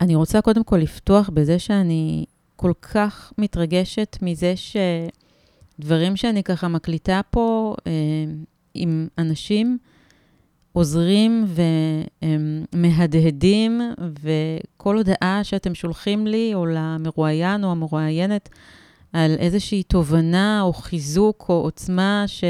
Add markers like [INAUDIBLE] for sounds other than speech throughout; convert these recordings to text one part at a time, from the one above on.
אני רוצה קודם כל לפתוח בזה שאני כל כך מתרגשת מזה שדברים שאני ככה מקליטה פה אה, עם אנשים עוזרים ומהדהדים, וכל הודעה שאתם שולחים לי, או למרואיין או המרואיינת, על איזושהי תובנה או חיזוק או עוצמה ש...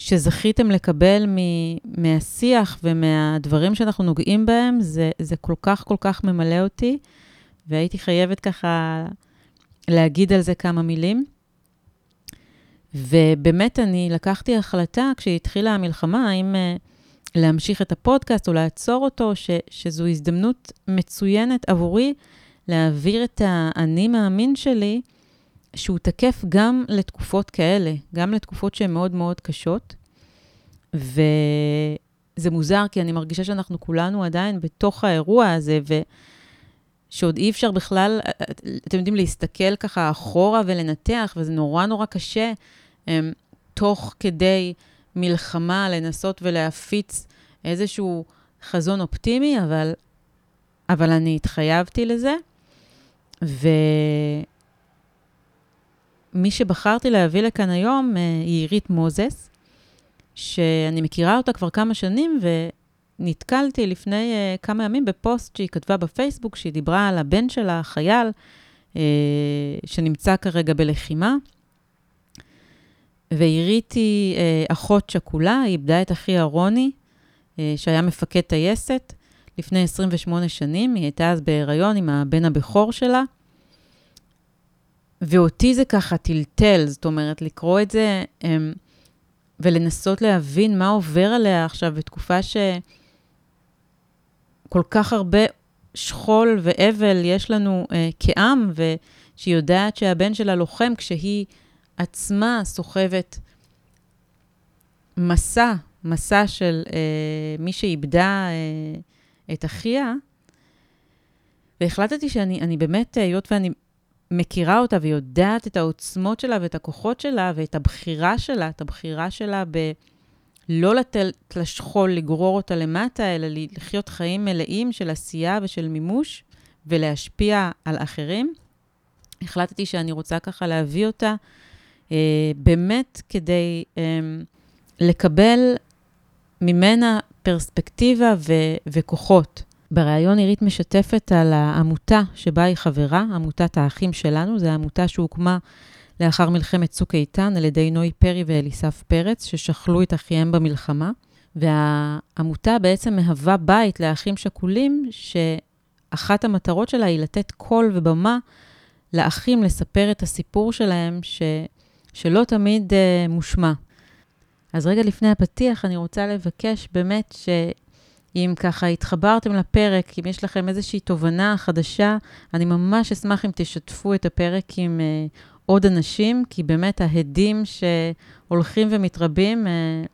שזכיתם לקבל מ... מהשיח ומהדברים שאנחנו נוגעים בהם, זה, זה כל כך כל כך ממלא אותי, והייתי חייבת ככה להגיד על זה כמה מילים. ובאמת אני לקחתי החלטה כשהתחילה המלחמה, האם uh, להמשיך את הפודקאסט או לעצור אותו, ש, שזו הזדמנות מצוינת עבורי להעביר את האני מאמין שלי, שהוא תקף גם לתקופות כאלה, גם לתקופות שהן מאוד מאוד קשות. וזה מוזר, כי אני מרגישה שאנחנו כולנו עדיין בתוך האירוע הזה, ושעוד אי אפשר בכלל, אתם יודעים, להסתכל ככה אחורה ולנתח, וזה נורא נורא קשה, הם, תוך כדי מלחמה, לנסות ולהפיץ איזשהו חזון אופטימי, אבל, אבל אני התחייבתי לזה. ומי שבחרתי להביא לכאן היום אה, היא עירית מוזס, שאני מכירה אותה כבר כמה שנים, ונתקלתי לפני uh, כמה ימים בפוסט שהיא כתבה בפייסבוק, שהיא דיברה על הבן שלה, חייל, uh, שנמצא כרגע בלחימה. ועירית היא אחות שכולה, היא איבדה את אחיה רוני, שהיה מפקד טייסת, לפני 28 שנים, היא הייתה אז בהיריון עם הבן הבכור שלה. ואותי זה ככה טלטל, זאת אומרת, לקרוא את זה um, ולנסות להבין מה עובר עליה עכשיו בתקופה שכל כך הרבה שכול ואבל יש לנו uh, כעם, ושהיא יודעת שהבן שלה לוחם כשהיא עצמה סוחבת מסע, מסע של uh, מי שאיבדה uh, את אחיה, והחלטתי שאני באמת, היות ואני מכירה אותה ויודעת את העוצמות שלה ואת הכוחות שלה ואת הבחירה שלה, את הבחירה שלה ב... לא לתת לשכול לגרור אותה למטה, אלא לחיות חיים מלאים של עשייה ושל מימוש ולהשפיע על אחרים. החלטתי שאני רוצה ככה להביא אותה אה, באמת כדי אה, לקבל ממנה פרספקטיבה ו- וכוחות. בריאיון עירית משתפת על העמותה שבה היא חברה, עמותת האחים שלנו, זו העמותה שהוקמה לאחר מלחמת צוק איתן על ידי נוי פרי ואליסף פרץ, ששכלו את אחיהם במלחמה. והעמותה בעצם מהווה בית לאחים שכולים, שאחת המטרות שלה היא לתת קול ובמה לאחים לספר את הסיפור שלהם, ש... שלא תמיד uh, מושמע. אז רגע לפני הפתיח, אני רוצה לבקש באמת שאם ככה התחברתם לפרק, אם יש לכם איזושהי תובנה חדשה, אני ממש אשמח אם תשתפו את הפרק עם uh, עוד אנשים, כי באמת ההדים שהולכים ומתרבים uh,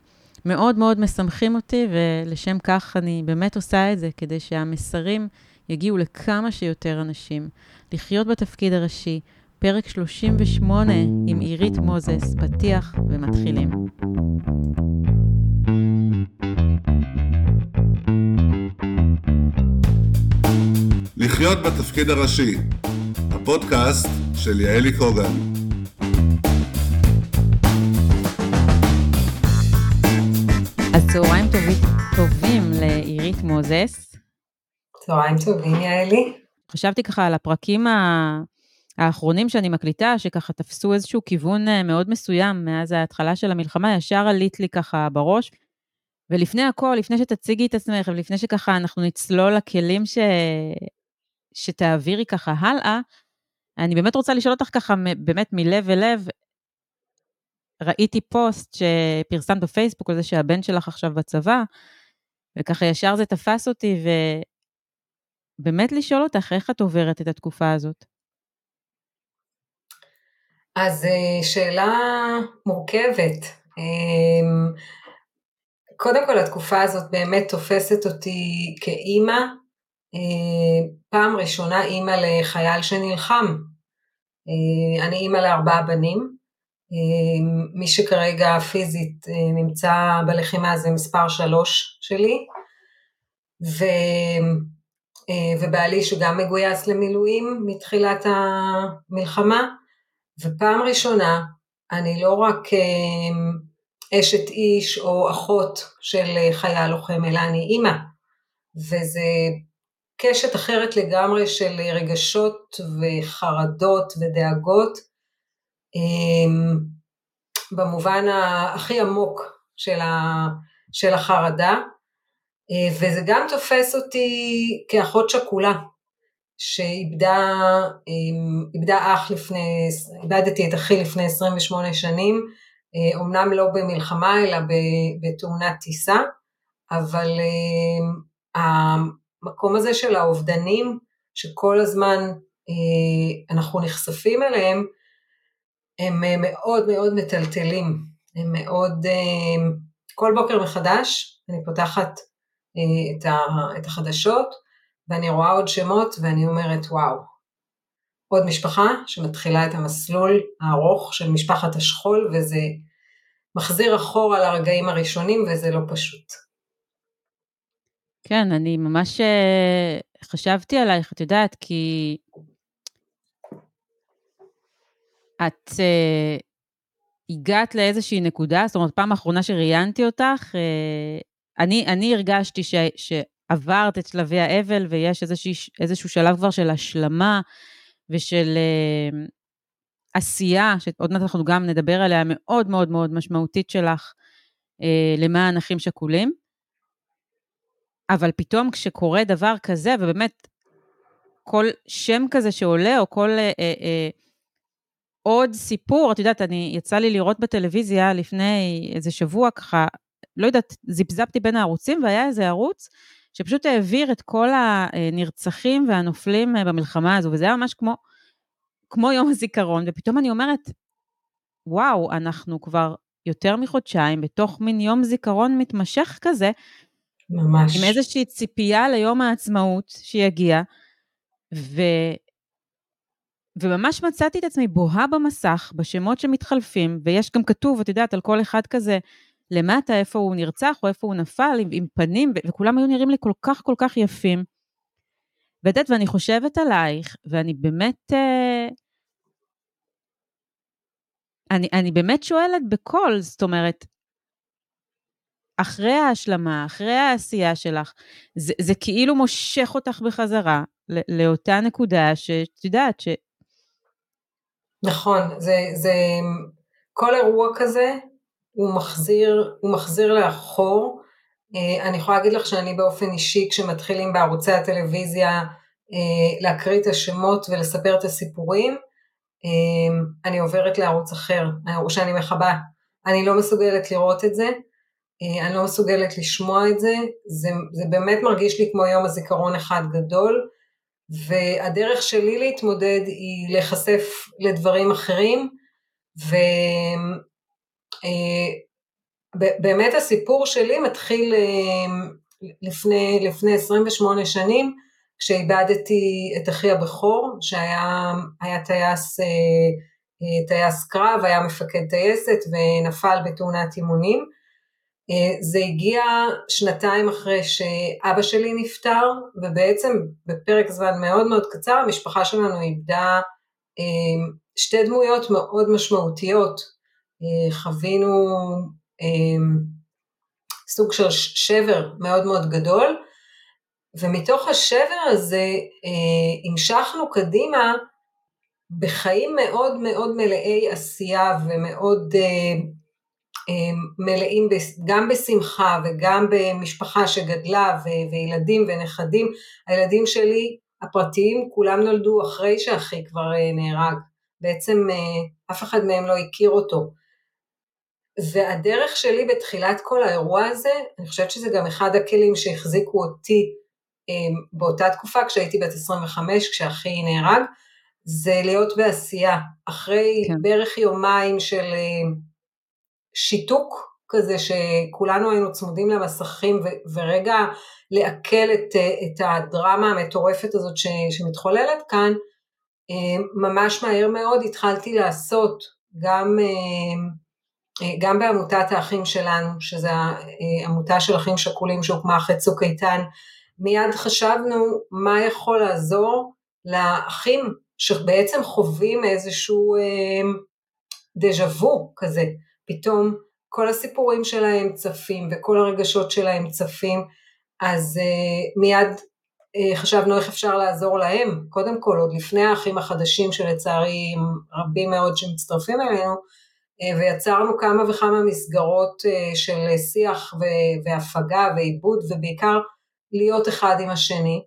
מאוד מאוד משמחים אותי, ולשם כך אני באמת עושה את זה, כדי שהמסרים יגיעו לכמה שיותר אנשים. לחיות בתפקיד הראשי, פרק 38 עם עירית מוזס, פתיח ומתחילים. לחיות בתפקיד הראשי, הפודקאסט של יעלי קוגן. אז צהריים טובים, טובים לעירית מוזס. צהריים טובים, יעלי. חשבתי ככה על הפרקים ה... האחרונים שאני מקליטה, שככה תפסו איזשהו כיוון אה, מאוד מסוים מאז ההתחלה של המלחמה, ישר עלית לי ככה בראש. ולפני הכל, לפני שתציגי את עצמך, ולפני שככה אנחנו נצלול לכלים ש... שתעבירי ככה הלאה, אני באמת רוצה לשאול אותך ככה, באמת מלב אל לב, ראיתי פוסט שפרסמת בפייסבוק על זה שהבן שלך עכשיו בצבא, וככה ישר זה תפס אותי, ובאמת לשאול אותך, איך את עוברת את התקופה הזאת? אז אה, שאלה מורכבת. אמ, קודם כל התקופה הזאת באמת תופסת אותי כאימא, פעם ראשונה אימא לחייל שנלחם. אה, אני אימא לארבעה בנים, מי שכרגע פיזית נמצא בלחימה זה מספר שלוש שלי, ובעלי שגם מגויס למילואים מתחילת המלחמה, ופעם ראשונה אני לא רק אשת איש או אחות של חייל לוחם, אלא אני אימא, וזה קשת אחרת לגמרי של רגשות וחרדות ודאגות, אמ, במובן הכי עמוק של, החרדה, אה, וזה גם תופס אותי כאחות שכולה, שאיבדה אמ, אח לפני, איבדתי את אחי לפני 28 שנים, אומנם אה, לא במלחמה אלא בתאונת טיסה, אבל אמ, המקום הזה של האובדנים, שכל הזמן אה, אנחנו נחשפים אליהם, הם אה, מאוד מאוד מטלטלים, הם מאוד, אה, כל בוקר מחדש אני פותחת את החדשות ואני רואה עוד שמות ואני אומרת וואו, עוד משפחה שמתחילה את המסלול הארוך של משפחת השכול וזה מחזיר אחורה לרגעים הראשונים וזה לא פשוט. כן, אני ממש אה, חשבתי עלייך, את יודעת, כי את uh, הגעת לאיזושהי נקודה, זאת אומרת, פעם האחרונה שראיינתי אותך, uh, אני, אני הרגשתי ש, שעברת את שלבי האבל ויש איזושהי, איזשהו שלב כבר של השלמה ושל uh, עשייה, שעוד מעט אנחנו גם נדבר עליה, מאוד מאוד מאוד משמעותית שלך uh, למען אחים שכולים. אבל פתאום כשקורה דבר כזה, ובאמת כל שם כזה שעולה, או כל אה, אה, אה, עוד סיפור, את יודעת, אני, יצא לי לראות בטלוויזיה לפני איזה שבוע ככה, לא יודעת, זיפזפתי בין הערוצים, והיה איזה ערוץ שפשוט העביר את כל הנרצחים והנופלים אה, במלחמה הזו, וזה היה ממש כמו, כמו יום הזיכרון, ופתאום אני אומרת, וואו, אנחנו כבר יותר מחודשיים בתוך מין יום זיכרון מתמשך כזה, ממש. עם איזושהי ציפייה ליום העצמאות שיגיע, ו... וממש מצאתי את עצמי בוהה במסך, בשמות שמתחלפים, ויש גם כתוב, את יודעת, על כל אחד כזה למטה, איפה הוא נרצח או איפה הוא נפל, עם, עם פנים, ו- וכולם היו נראים לי כל כך כל כך יפים. ואת יודעת, ואני חושבת עלייך, ואני באמת... אה, אני, אני באמת שואלת בקול, זאת אומרת, אחרי ההשלמה, אחרי העשייה שלך, זה, זה כאילו מושך אותך בחזרה לאותה נקודה שאת יודעת ש... נכון, זה, זה, כל אירוע כזה הוא מחזיר, הוא מחזיר לאחור. אה, אני יכולה להגיד לך שאני באופן אישי, כשמתחילים בערוצי הטלוויזיה אה, להקריא את השמות ולספר את הסיפורים, אה, אני עוברת לערוץ אחר, או שאני מכבה. אני לא מסוגלת לראות את זה. אה, אני לא מסוגלת לשמוע את זה, זה, זה באמת מרגיש לי כמו יום הזיכרון אחד גדול, והדרך שלי להתמודד היא להיחשף לדברים אחרים, ובאמת אה, הסיפור שלי מתחיל אה, לפני, לפני 28 שנים, כשאיבדתי את אחי הבכור, שהיה טייס, טייס קרב, היה מפקד טייסת ונפל בתאונת אימונים. אה, זה הגיע שנתיים אחרי שאבא שלי נפטר, ובעצם בפרק זמן מאוד מאוד קצר המשפחה שלנו איבדה אה, שתי דמויות מאוד משמעותיות. אה, חווינו סוג של שבר מאוד מאוד גדול, ומתוך השבר הזה המשכנו קדימה בחיים מאוד מאוד מלאי עשייה ומאוד מלאים גם בשמחה וגם במשפחה שגדלה וילדים ונכדים. הילדים שלי הפרטיים כולם נולדו אחרי שאחי כבר אה, נהרג, בעצם אה, אף אחד מהם לא הכיר אותו. והדרך שלי בתחילת כל האירוע הזה, אני חושבת שזה גם אחד הכלים שהחזיקו אותי אה, באותה תקופה כשהייתי בת 25, כשאחי נהרג, זה להיות בעשייה. אחרי כן. בערך יומיים של שיתוק כזה שכולנו היינו צמודים למסכים ו- ורגע לעכל את, את הדרמה המטורפת הזאת ש- שמתחוללת כאן, אה, ממש מהר מאוד התחלתי לעשות גם, אה, אה, גם בעמותת האחים שלנו, שזו עמותה של אחים שכולים שהוקמה אחרי צוק איתן, מיד חשבנו מה יכול לעזור לאחים שבעצם חווים איזשהו אה, דז'ה וו כזה, פתאום כל הסיפורים שלהם צפים וכל הרגשות שלהם צפים, אז אה, מיד אה, חשבנו איך אפשר לעזור להם, קודם כל עוד לפני האחים החדשים שלצערי הם רבים מאוד שמצטרפים אלינו, אה, ויצרנו כמה וכמה מסגרות אה, של שיח והפגה ועיבוד ובעיקר להיות אחד עם השני,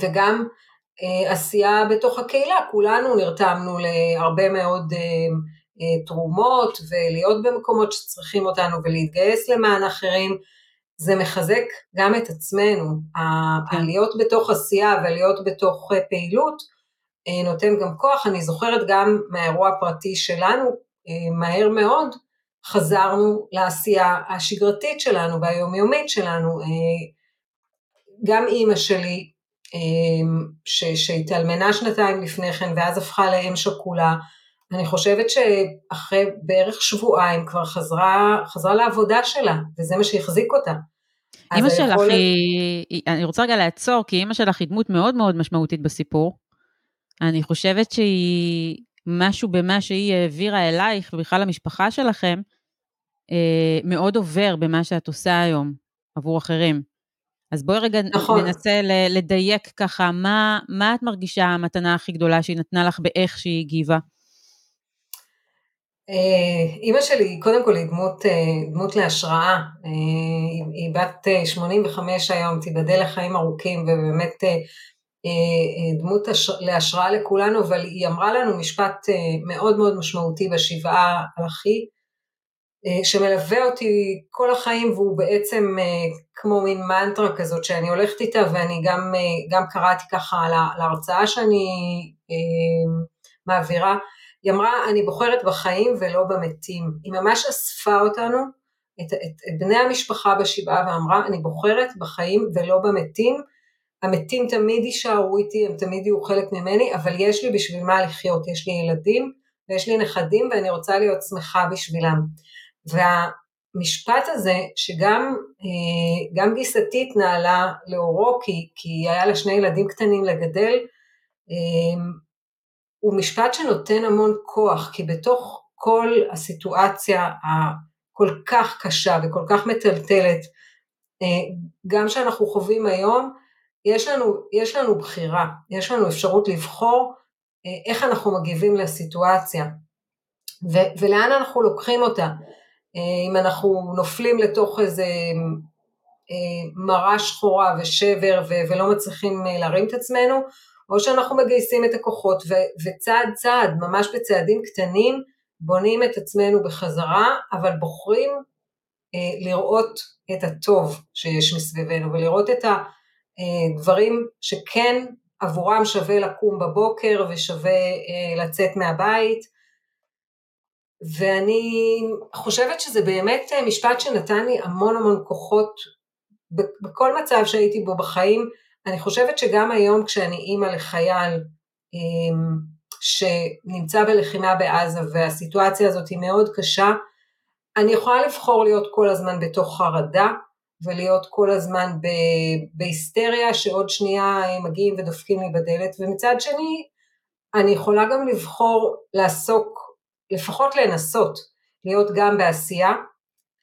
וגם עשייה בתוך הקהילה, כולנו נרתמנו להרבה מאוד תרומות ולהיות במקומות שצריכים אותנו ולהתגייס למען אחרים, זה מחזק גם את עצמנו, כן. הלהיות בתוך עשייה ולהיות בתוך פעילות נותן גם כוח, אני זוכרת גם מהאירוע הפרטי שלנו, מהר מאוד חזרנו לעשייה השגרתית שלנו והיומיומית שלנו, גם אימא שלי שהתאלמנה שנתיים לפני כן ואז הפכה לאם שכולה, אני חושבת שאחרי בערך שבועיים כבר חזרה, חזרה לעבודה שלה, וזה מה שהחזיק אותה. אימא שלך יכול... היא, אני רוצה רגע לעצור, כי אימא שלך היא דמות מאוד מאוד משמעותית בסיפור. אני חושבת שהיא, משהו במה שהיא העבירה אלייך, ובכלל למשפחה שלכם, אה, מאוד עובר במה שאת עושה היום עבור אחרים. אז בואי רגע נכון. ננסה לדייק ככה, מה, מה את מרגישה המתנה הכי גדולה שהיא נתנה לך באיך שהיא הגיבה? אה, אימא שלי, קודם כל היא דמות, אה, דמות להשראה, אה, היא בת 85 היום, תיבדל לחיים ארוכים ובאמת דמות להשראה לכולנו, אבל היא אמרה לנו משפט מאוד מאוד משמעותי בשבעה על אחי, שמלווה אותי כל החיים והוא בעצם כמו מין מנטרה כזאת שאני הולכת איתה ואני גם, גם קראתי ככה על ההרצאה שאני מעבירה, היא אמרה, אני בוחרת בחיים ולא במתים. היא ממש אספה אותנו, את, את, את בני המשפחה בשבעה, ואמרה, אני בוחרת בחיים ולא במתים. המתים תמיד יישארו איתי, הם תמיד יהיו חלק ממני, אבל יש לי בשביל מה לחיות. יש לי ילדים ויש לי נכדים ואני רוצה להיות שמחה בשבילם. והמשפט הזה, שגם אה, גיסתי התנהלה לאורו, כי, כי היה לה שני ילדים קטנים לגדל, אה, הוא משפט שנותן המון כוח, כי בתוך כל הסיטואציה הכל כך קשה וכל כך מטלטלת, אה, גם שאנחנו חווים היום, יש לנו, יש לנו בחירה, יש לנו אפשרות לבחור אה, איך אנחנו מגיבים לסיטואציה ו- ולאן אנחנו לוקחים אותה. אה, אם אנחנו נופלים לתוך איזה מרה שחורה ושבר ו- ולא מצליחים להרים את עצמנו, או שאנחנו מגייסים את הכוחות ו- וצעד צעד, ממש בצעדים קטנים, בונים את עצמנו בחזרה, אבל בוחרים אה, לראות את הטוב שיש מסביבנו ולראות את הדברים אה, שכן עבורם שווה לקום בבוקר ושווה אה, לצאת מהבית. ואני חושבת שזה באמת אה, משפט שנתן לי המון המון כוחות בכל מצב שהייתי בו בחיים, אני חושבת שגם היום כשאני אימא לחייל אמ, שנמצא בלחימה בעזה והסיטואציה הזאת היא מאוד קשה, אני יכולה לבחור להיות כל הזמן בתוך חרדה ולהיות כל הזמן בהיסטריה שעוד שנייה מגיעים ודופקים לי בדלת, ומצד שני אני יכולה גם לבחור לעסוק, לפחות לנסות, להיות גם בעשייה.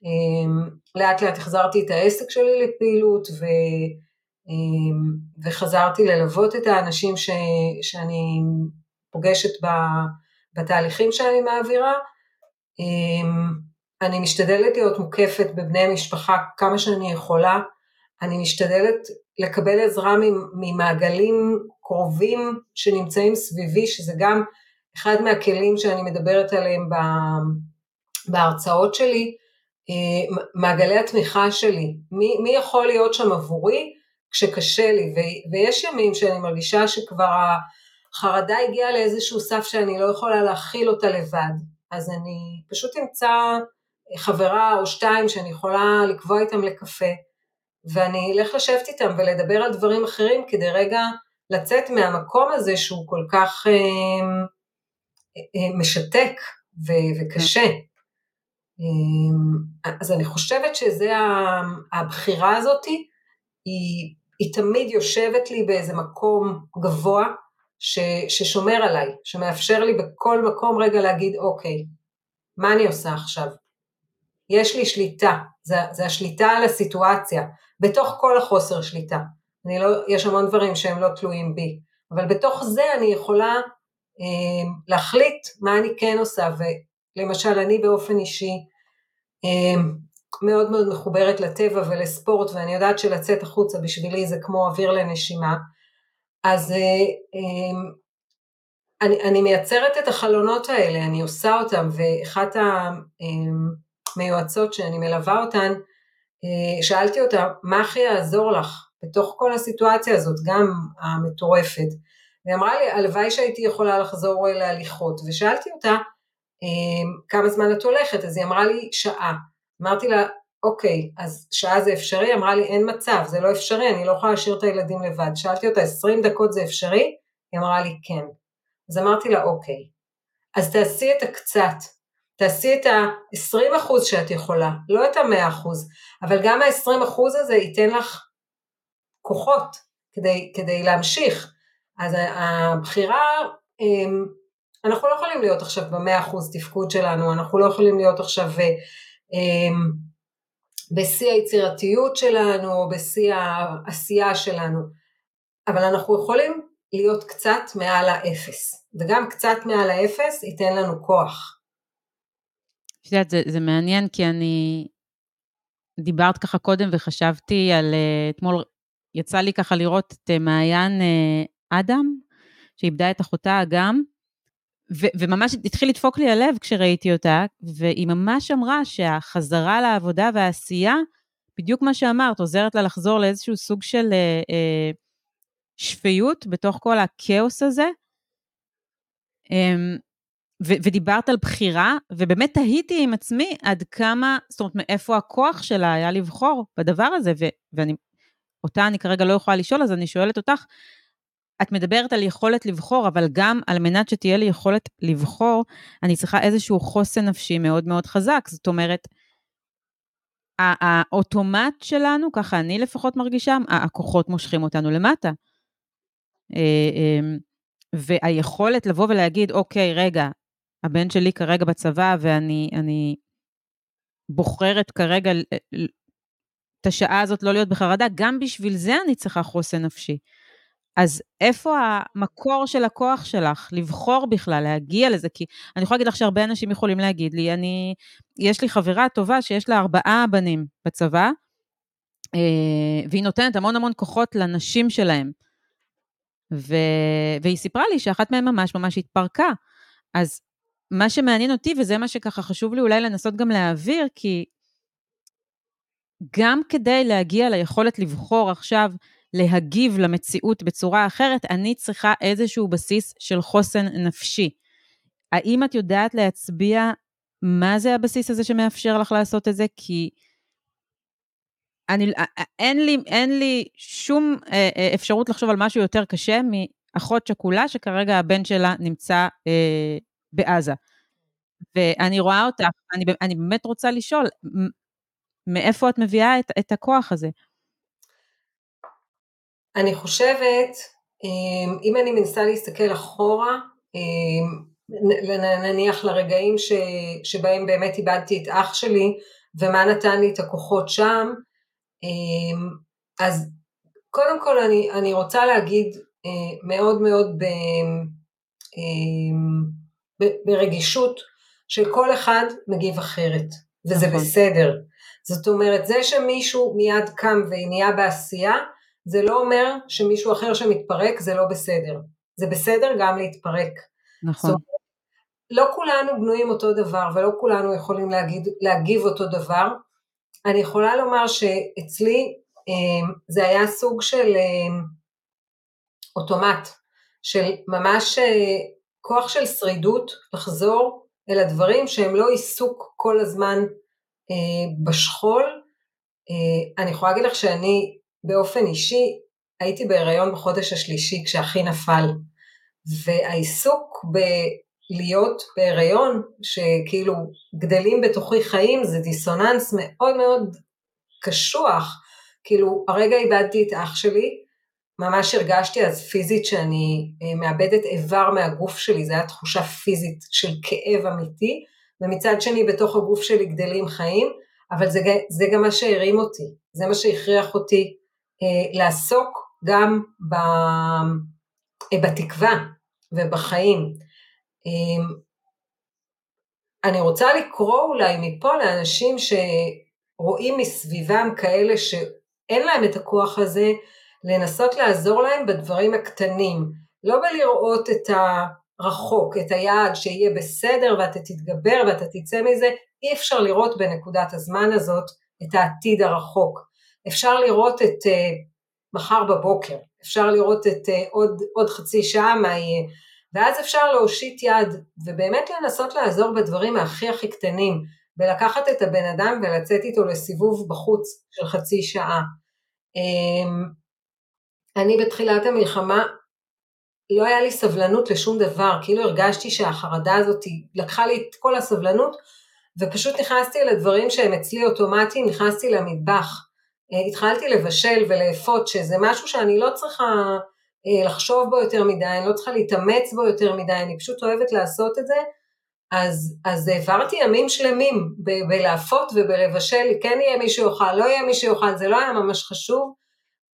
אמ, לאט לאט החזרתי את העסק שלי לפעילות ו... אמ, וחזרתי ללוות את האנשים ש, שאני פוגשת בתהליכים שאני מעבירה. אמ, אני משתדלת להיות מוקפת בבני משפחה כמה שאני יכולה, אני משתדלת לקבל עזרה ממעגלים קרובים שנמצאים סביבי, שזה גם אחד מהכלים שאני מדברת עליהם בהרצאות שלי, אמ, מעגלי התמיכה שלי, מי, מי יכול להיות שם עבורי כשקשה לי, ו- ויש ימים שאני מרגישה שכבר החרדה הגיעה לאיזשהו סף שאני לא יכולה להכיל אותה לבד, אז אני פשוט אמצא חברה או שתיים שאני יכולה לקבוע איתם לקפה, ואני אלך לשבת איתם ולדבר על דברים אחרים כדי רגע לצאת מהמקום הזה שהוא כל כך אה, אה, משתק ו- וקשה. אה, אז אני חושבת שזה הבחירה הזאתי, היא, היא תמיד יושבת לי באיזה מקום גבוה ש, ששומר עליי, שמאפשר לי בכל מקום רגע להגיד אוקיי, מה אני עושה עכשיו? יש לי שליטה, זה, זה השליטה על הסיטואציה, בתוך כל החוסר שליטה. אני לא, יש המון דברים שהם לא תלויים בי, אבל בתוך זה אני יכולה אה, להחליט מה אני כן עושה, ולמשל אני באופן אישי אה, מאוד מאוד מחוברת לטבע ולספורט, ואני יודעת שלצאת החוצה בשבילי זה כמו אוויר לנשימה, אז אה, אה, אני, אני מייצרת את החלונות האלה, אני עושה אותם, ואחת המיועצות שאני מלווה אותן, אה, שאלתי אותה, מה הכי יעזור לך בתוך כל הסיטואציה הזאת, גם המטורפת? והיא אמרה לי, הלוואי שהייתי יכולה לחזור להליכות, ושאלתי אותה, כמה זמן את הולכת? אז היא אמרה לי, שעה. אמרתי לה, אוקיי, אז שעה זה אפשרי? אמרה לי, אין מצב, זה לא אפשרי, אני לא יכולה להשאיר את הילדים לבד. שאלתי אותה, 20 דקות זה אפשרי? היא אמרה לי, כן. אז אמרתי לה, אוקיי, אז תעשי את הקצת, תעשי את ה-20% שאת יכולה, לא את ה-100%, אבל גם ה-20% הזה ייתן לך כוחות כדי, כדי להמשיך. אז הבחירה, אמ, אנחנו לא יכולים להיות עכשיו ב-100% תפקוד שלנו, אנחנו לא יכולים להיות עכשיו אמ, בשיא היצירתיות שלנו, בשיא העשייה שלנו, אבל אנחנו יכולים להיות קצת מעל האפס, וגם קצת מעל האפס ייתן לנו כוח. את יודעת, זה, זה מעניין כי אני דיברת ככה קודם וחשבתי על, אה, אתמול יצא לי ככה לראות את מעיין אה, אדם, שאיבדה את אחותה אגם, וממש התחיל לדפוק לי הלב כשראיתי אותה, והיא ממש אמרה שהחזרה לעבודה והעשייה, בדיוק מה שאמרת, עוזרת לה לחזור לאיזשהו סוג של אה, אה, שפיות בתוך כל הכאוס הזה. אה, ו- ודיברת על בחירה, ובאמת תהיתי עם עצמי עד כמה, זאת אומרת, מאיפה הכוח שלה היה לבחור בדבר הזה, ו- ואני, אותה אני כרגע לא יכולה לשאול, אז אני שואלת אותך, את מדברת על יכולת לבחור, אבל גם על מנת שתהיה לי יכולת לבחור, אני צריכה איזשהו חוסן נפשי מאוד מאוד חזק. זאת אומרת, האוטומט שלנו, ככה אני לפחות מרגישה, הכוחות מושכים אותנו למטה. אה, אמ, והיכולת לבוא ולהגיד, אוקיי, רגע, הבן שלי כרגע בצבא ואני בוחרת כרגע את השעה הזאת לא להיות בחרדה, גם בשביל זה אני צריכה חוסן נפשי. אז איפה המקור של הכוח שלך לבחור בכלל, להגיע לזה? כי אני יכולה להגיד לך שהרבה אנשים יכולים להגיד לי, אני, יש לי חברה טובה שיש לה ארבעה בנים בצבא, אה, והיא נותנת המון המון כוחות לנשים שלהם. ו... והיא סיפרה לי שאחת מהן ממש ממש התפרקה. אז מה שמעניין אותי, וזה מה שככה חשוב לי אולי לנסות גם להעביר, כי גם כדי להגיע ליכולת לבחור עכשיו להגיב למציאות בצורה אחרת, אני צריכה איזשהו בסיס של חוסן נפשי. האם את יודעת להצביע מה זה הבסיס הזה שמאפשר לך לעשות את זה? כי אני, אין, לי, אין לי שום אה, אה, אפשרות לחשוב על משהו יותר קשה מאחות שכולה שכרגע הבן שלה נמצא אה, בעזה. ואני רואה אותך, אני, אני באמת רוצה לשאול, מאיפה את מביאה את, את הכוח הזה? אני חושבת, אמ, אם אני מנסה להסתכל אחורה, אמ, נניח לרגעים ש, שבהם באמת איבדתי את אח שלי ומה נתן לי את הכוחות שם, אמ, אז קודם כל אני, אני רוצה להגיד אה, מאוד מאוד ב, ב, ברגישות שכל אחד מגיב אחרת, וזה נכון. בסדר. זאת אומרת, זה שמישהו מיד קם ונהיה בעשייה, זה לא אומר שמישהו אחר שמתפרק זה לא בסדר. זה בסדר גם להתפרק. נכון. זאת לא כולנו בנויים אותו דבר ולא כולנו יכולים להגיד, להגיב אותו דבר. אני יכולה לומר שאצלי אה, זה היה סוג של אה, אוטומט, של ממש אה, כוח של שרידות, לחזור אל הדברים שהם לא עיסוק כל הזמן בשכול. אני יכולה להגיד לך שאני באופן אישי, הייתי בהיריון בחודש השלישי כשאחי נפל, והעיסוק בלהיות בהיריון, שכאילו גדלים בתוכי חיים, זה דיסוננס מאוד מאוד קשוח, כאילו, הרגע איבדתי את אח שלי, ממש הרגשתי אז פיזית שאני אה, מאבדת איבר מהגוף שלי, זו הייתה תחושה פיזית של כאב אמיתי, ומצד שני בתוך הגוף שלי גדלים חיים, אבל זה, זה גם מה שהרים אותי, זה מה שהכריח אותי לעסוק גם ב, אה, בתקווה ובחיים. אה, אני רוצה לקרוא אולי מפה לאנשים שרואים מסביבם כאלה שאין להם את הכוח הזה, לנסות לעזור להם בדברים הקטנים, לא בלראות את הרחוק, את היעד שיהיה בסדר ואתה תתגבר ואתה תצא מזה, אי אפשר לראות בנקודת הזמן הזאת את העתיד הרחוק. אפשר לראות את uh, מחר בבוקר, אפשר לראות את uh, עוד, עוד חצי שעה מה יהיה, ואז אפשר להושיט יד ובאמת לנסות לעזור בדברים הכי הכי קטנים, ולקחת את הבן אדם ולצאת איתו לסיבוב בחוץ של חצי שעה. Um, אני בתחילת המלחמה, לא היה לי סבלנות לשום דבר, כאילו הרגשתי שהחרדה הזאת לקחה לי את כל הסבלנות, ופשוט נכנסתי לדברים שהם אצלי אוטומטיים, נכנסתי למטבח. התחלתי לבשל ולאפות, שזה משהו שאני לא צריכה אה, לחשוב בו יותר מדי, אני לא צריכה להתאמץ בו יותר מדי, אני פשוט אוהבת לעשות את זה. אז, אז העברתי ימים שלמים ב- בלהפות ובלבשל, כן יהיה מי שיאכל, לא יהיה מי שיאכל, זה לא היה ממש חשוב,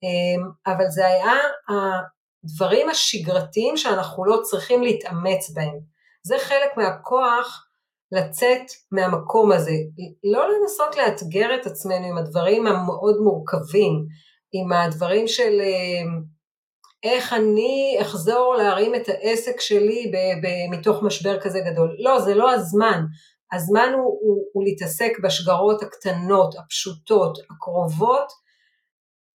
אמ, אבל זה היה הדברים השגרתיים שאנחנו לא צריכים להתאמץ בהם. זה חלק מהכוח לצאת מהמקום הזה, לא לנסות לאתגר את עצמנו עם הדברים המאוד מורכבים, עם הדברים של אמ, איך אני אחזור להרים את העסק שלי ב- ב- מתוך משבר כזה גדול. לא, זה לא הזמן. הזמן הוא, הוא, הוא להתעסק בשגרות הקטנות, הפשוטות, הקרובות,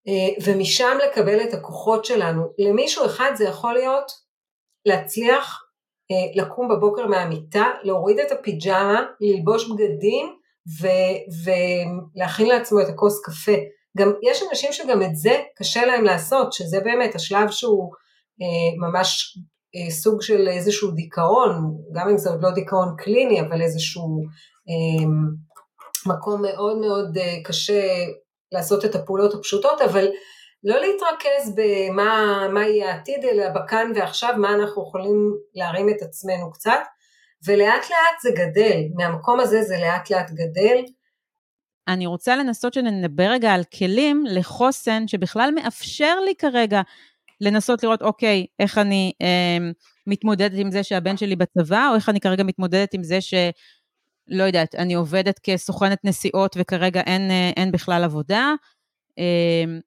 אה, ומשם לקבל את הכוחות שלנו. למישהו אחד זה יכול להיות להצליח אה, לקום בבוקר מהמיטה, להוריד את הפיג'מה, ללבוש בגדים ו- ולהכין לעצמו את הכוס קפה. גם יש אנשים שגם את זה קשה להם לעשות, שזה באמת השלב שהוא אה, ממש אה, סוג של איזשהו דיכאון, גם אם זה עוד לא דיכאון קליני, אבל איזשהו אה, מקום מאוד מאוד אה, קשה לעשות את הפעולות הפשוטות, אבל לא להתרכז במה יהיה העתיד, אלא בכאן ועכשיו, מה אנחנו יכולים להרים את עצמנו קצת, ולאט לאט זה גדל, מהמקום הזה זה לאט לאט גדל. אני רוצה לנסות שנדבר רגע על כלים לחוסן, שבכלל מאפשר לי כרגע לנסות לראות, אוקיי, איך אני אה, מתמודדת עם זה שהבן שלי בצבא, או איך אני כרגע מתמודדת עם זה ש... לא יודעת, אני עובדת כסוכנת נסיעות וכרגע אין, אה, אין בכלל עבודה. אמ,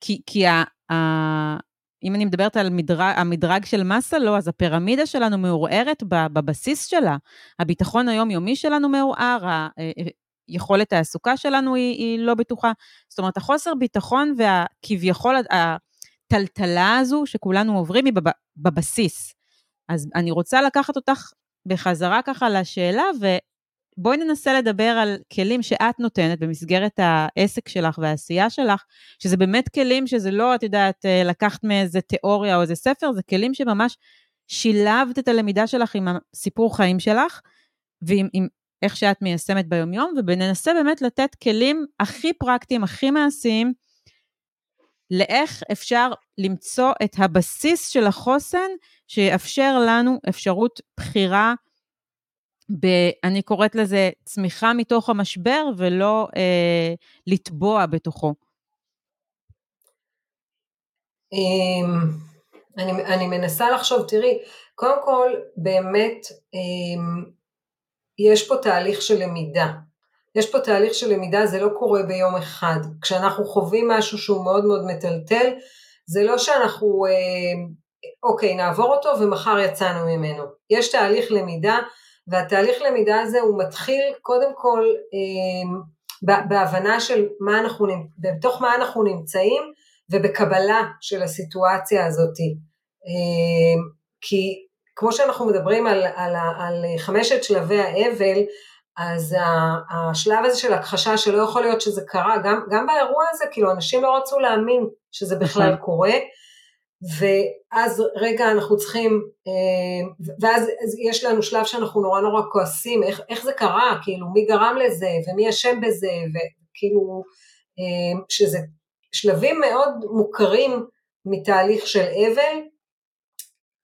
כי, כי ה, ה, אם אני מדברת על מדרג, המדרג של מסה, לא, אז הפירמידה שלנו מעורערת בבסיס שלה. הביטחון היומיומי שלנו מעורער, היכולת אה, העסוקה שלנו היא, היא לא בטוחה. זאת אומרת, החוסר ביטחון והכביכול הטלטלה הזו שכולנו עוברים היא בבסיס. אז אני רוצה לקחת אותך בחזרה ככה לשאלה, ובואי ננסה לדבר על כלים שאת נותנת במסגרת העסק שלך והעשייה שלך, שזה באמת כלים שזה לא, את יודעת, אה, לקחת מאיזה תיאוריה או איזה ספר, זה כלים שממש שילבת את הלמידה שלך עם הסיפור חיים שלך, ועם עם איך שאת מיישמת ביומיום, וננסה באמת לתת כלים הכי פרקטיים, הכי מעשיים, לאיך אפשר למצוא את הבסיס של החוסן שיאפשר לנו אפשרות בחירה, ב, אני קוראת לזה צמיחה מתוך המשבר ולא אה, לטבוע בתוכו. אמ, אני, אני מנסה לחשוב, תראי, קודם כל באמת אמ, יש פה תהליך של למידה. יש פה תהליך של למידה, זה לא קורה ביום אחד. כשאנחנו חווים משהו שהוא מאוד מאוד מטלטל, זה לא שאנחנו אה, אוקיי, נעבור אותו ומחר יצאנו ממנו. יש תהליך למידה, והתהליך למידה הזה הוא מתחיל קודם כל אה, בהבנה של מה אנחנו, בתוך מה אנחנו נמצאים ובקבלה של הסיטואציה הזאת. אה, כי כמו שאנחנו מדברים על, על, על חמשת שלבי האבל, אז השלב הזה של הכחשה שלא יכול להיות שזה קרה, גם, גם באירוע הזה, כאילו אנשים לא רצו להאמין שזה בכלל נכון. קורה, ואז רגע אנחנו צריכים, אה, ואז יש לנו שלב שאנחנו נורא נורא כועסים, איך, איך זה קרה, כאילו מי גרם לזה ומי אשם בזה, וכאילו שזה שלבים מאוד מוכרים מתהליך של אבל,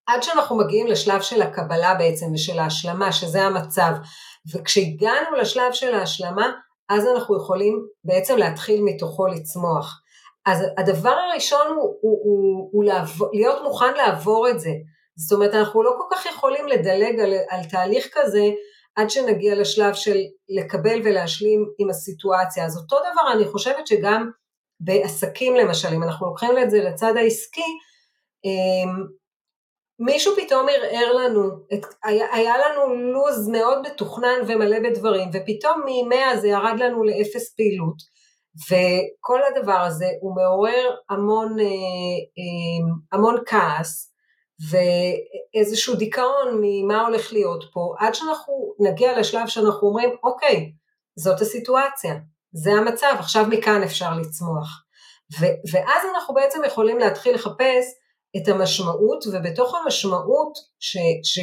עד שאנחנו מגיעים לשלב של הקבלה בעצם ושל ההשלמה, שזה המצב. וכשהגענו לשלב של ההשלמה, אז אנחנו יכולים בעצם להתחיל מתוכו לצמוח. אז הדבר הראשון הוא, הוא, הוא, הוא לעבור, להיות מוכן לעבור את זה. זאת אומרת, אנחנו לא כל כך יכולים לדלג על, על תהליך כזה עד שנגיע לשלב של לקבל ולהשלים עם הסיטואציה. אז אותו דבר אני חושבת שגם בעסקים למשל, אם אנחנו לוקחים את זה לצד העסקי, אמ, מישהו פתאום ערער לנו, את, היה, היה לנו לו"ז מאוד מתוכנן ומלא בדברים, ופתאום מ-100 זה ירד לנו לאפס פעילות, וכל הדבר הזה הוא מעורר המון, אה, אה, המון כעס, ואיזשהו דיכאון ממה הולך להיות פה, עד שאנחנו נגיע לשלב שאנחנו אומרים, אוקיי, זאת הסיטואציה, זה המצב, עכשיו מכאן אפשר לצמוח. ו- ואז אנחנו בעצם יכולים להתחיל לחפש את המשמעות, ובתוך המשמעות, ש-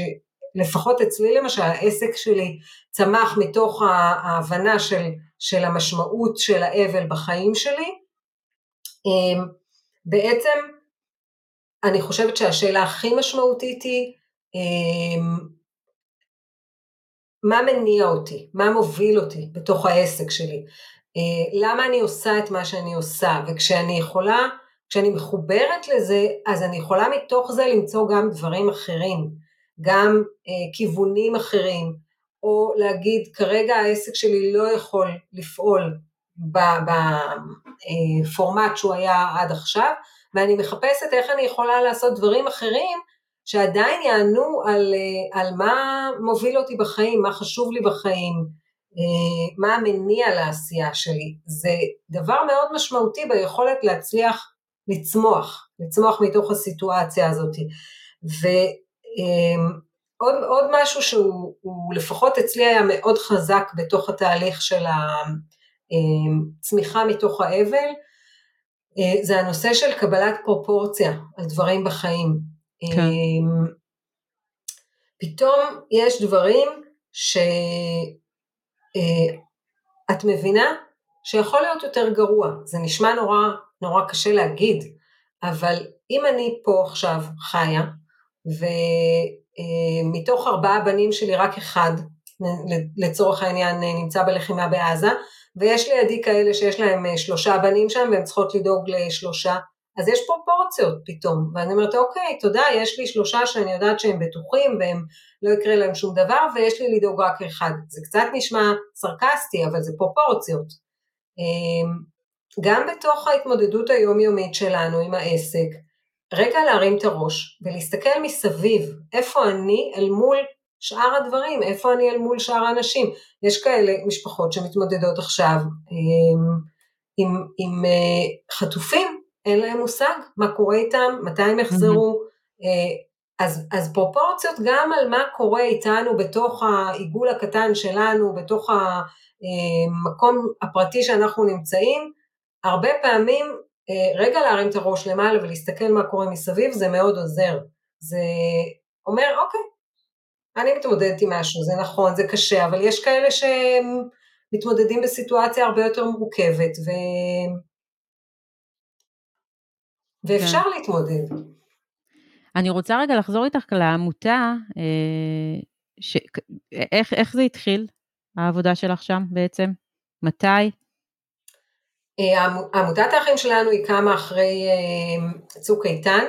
שלפחות אצלי למשל, העסק שלי צמח מתוך ההבנה של, של המשמעות של האבל בחיים שלי, אמ, בעצם אני חושבת שהשאלה הכי משמעותית היא, אמ, מה מניע אותי, מה מוביל אותי בתוך העסק שלי, אה, למה אני עושה את מה שאני עושה, וכשאני יכולה, כשאני מחוברת לזה, אז אני יכולה מתוך זה למצוא גם דברים אחרים, גם אה, כיוונים אחרים, או להגיד כרגע העסק שלי לא יכול לפעול בפורמט שהוא היה עד עכשיו, ואני מחפשת איך אני יכולה לעשות דברים אחרים שעדיין יענו על, על מה מוביל אותי בחיים, מה חשוב לי בחיים, מה המניע לעשייה שלי. זה דבר מאוד משמעותי ביכולת להצליח לצמוח, לצמוח מתוך הסיטואציה הזאת. ועוד אה, עוד משהו שהוא לפחות אצלי היה מאוד חזק בתוך התהליך של הצמיחה מתוך האבל, זה הנושא של קבלת פרופורציה על דברים בחיים. כן. פתאום יש דברים שאת אה, מבינה שיכול להיות יותר גרוע. זה נשמע נורא, נורא קשה להגיד, אבל אם אני פה עכשיו חיה, ומתוך ארבעה בנים שלי רק אחד, לצורך העניין, נמצא בלחימה בעזה, ויש לידי כאלה שיש להם אה, שלושה בנים שם והן צריכות לדאוג לשלושה, אז יש פרופורציות פתאום, ואני אומרת אוקיי, תודה, יש לי שלושה שאני יודעת שהם בטוחים והם לא יקרה להם שום דבר, ויש לי לדאוג רק אחד. זה קצת נשמע סרקסטי, אבל זה פרופורציות. גם בתוך ההתמודדות היומיומית שלנו עם העסק, רגע להרים את הראש ולהסתכל מסביב, איפה אני אל מול שאר הדברים, איפה אני אל מול שאר האנשים. יש כאלה משפחות שמתמודדות עכשיו אמ, עם, עם, עם אה, חטופים, אין להם מושג מה קורה איתם, מתי הם יחזרו. Mm-hmm. אז, אז פרופורציות גם על מה קורה איתנו בתוך העיגול הקטן שלנו, בתוך המקום הפרטי שאנחנו נמצאים, הרבה פעמים אה, רגע להרים את הראש למעלה ולהסתכל מה קורה מסביב זה מאוד עוזר. זה אומר אוקיי, אני מתמודדת עם משהו, זה נכון, זה קשה, אבל יש כאלה שמתמודדים בסיטואציה הרבה יותר מורכבת, ו... ואפשר כן. להתמודד. אני רוצה רגע לחזור איתך לעמותה, אה, ש... איך, איך זה התחיל, העבודה שלך שם בעצם? מתי? אה, עמותת האחים שלנו היא קמה אחרי אה, צוק איתן,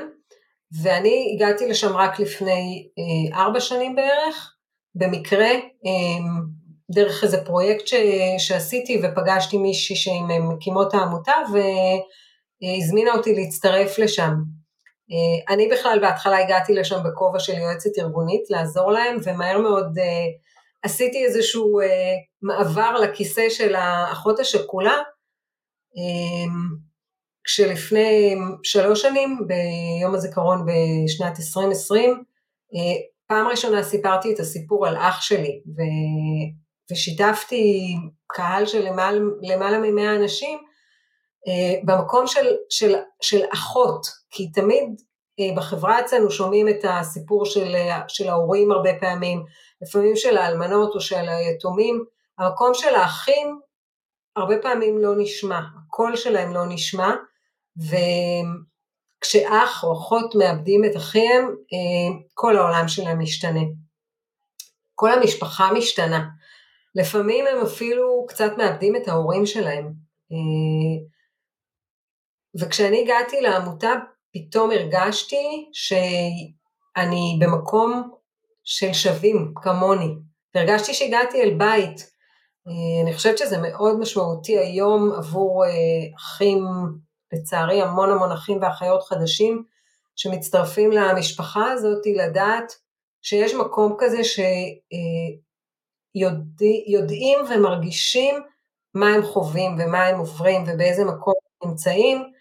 ואני הגעתי לשם רק לפני אה, ארבע שנים בערך, במקרה, דרך איזה פרויקט ש, שעשיתי ופגשתי מישהי שהן מקימות העמותה והזמינה אותי להצטרף לשם. אני בכלל בהתחלה הגעתי לשם בכובע של יועצת ארגונית לעזור להם ומהר מאוד עשיתי איזשהו מעבר לכיסא של האחות השכולה כשלפני שלוש שנים, ביום הזיכרון בשנת 2020, פעם ראשונה סיפרתי את הסיפור על אח שלי, ו... ושיתפתי קהל של למעלה, למעלה מ-100 אנשים, במקום של, של, של אחות, כי תמיד בחברה אצלנו שומעים את הסיפור של, של ההורים הרבה פעמים, לפעמים של האלמנות או של היתומים, המקום של האחים הרבה פעמים לא נשמע, הקול שלהם לא נשמע, וכשאח או אחות מאבדים את אחיהם, אה, כל העולם שלהם משתנה. כל המשפחה משתנה. לפעמים הם אפילו קצת מאבדים את ההורים שלהם. אה, וכשאני הגעתי לעמותה, פתאום הרגשתי שאני במקום של שווים כמוני. והרגשתי שהגעתי אל בית. אה, אני חושבת שזה מאוד משמעותי היום עבור אה, אחים, לצערי המון המון אחים ואחיות חדשים שמצטרפים למשפחה הזאת, לדעת שיש מקום כזה שיודעים אה, ומרגישים מה הם חווים ומה הם עוברים ובאיזה מקום הם נמצאים,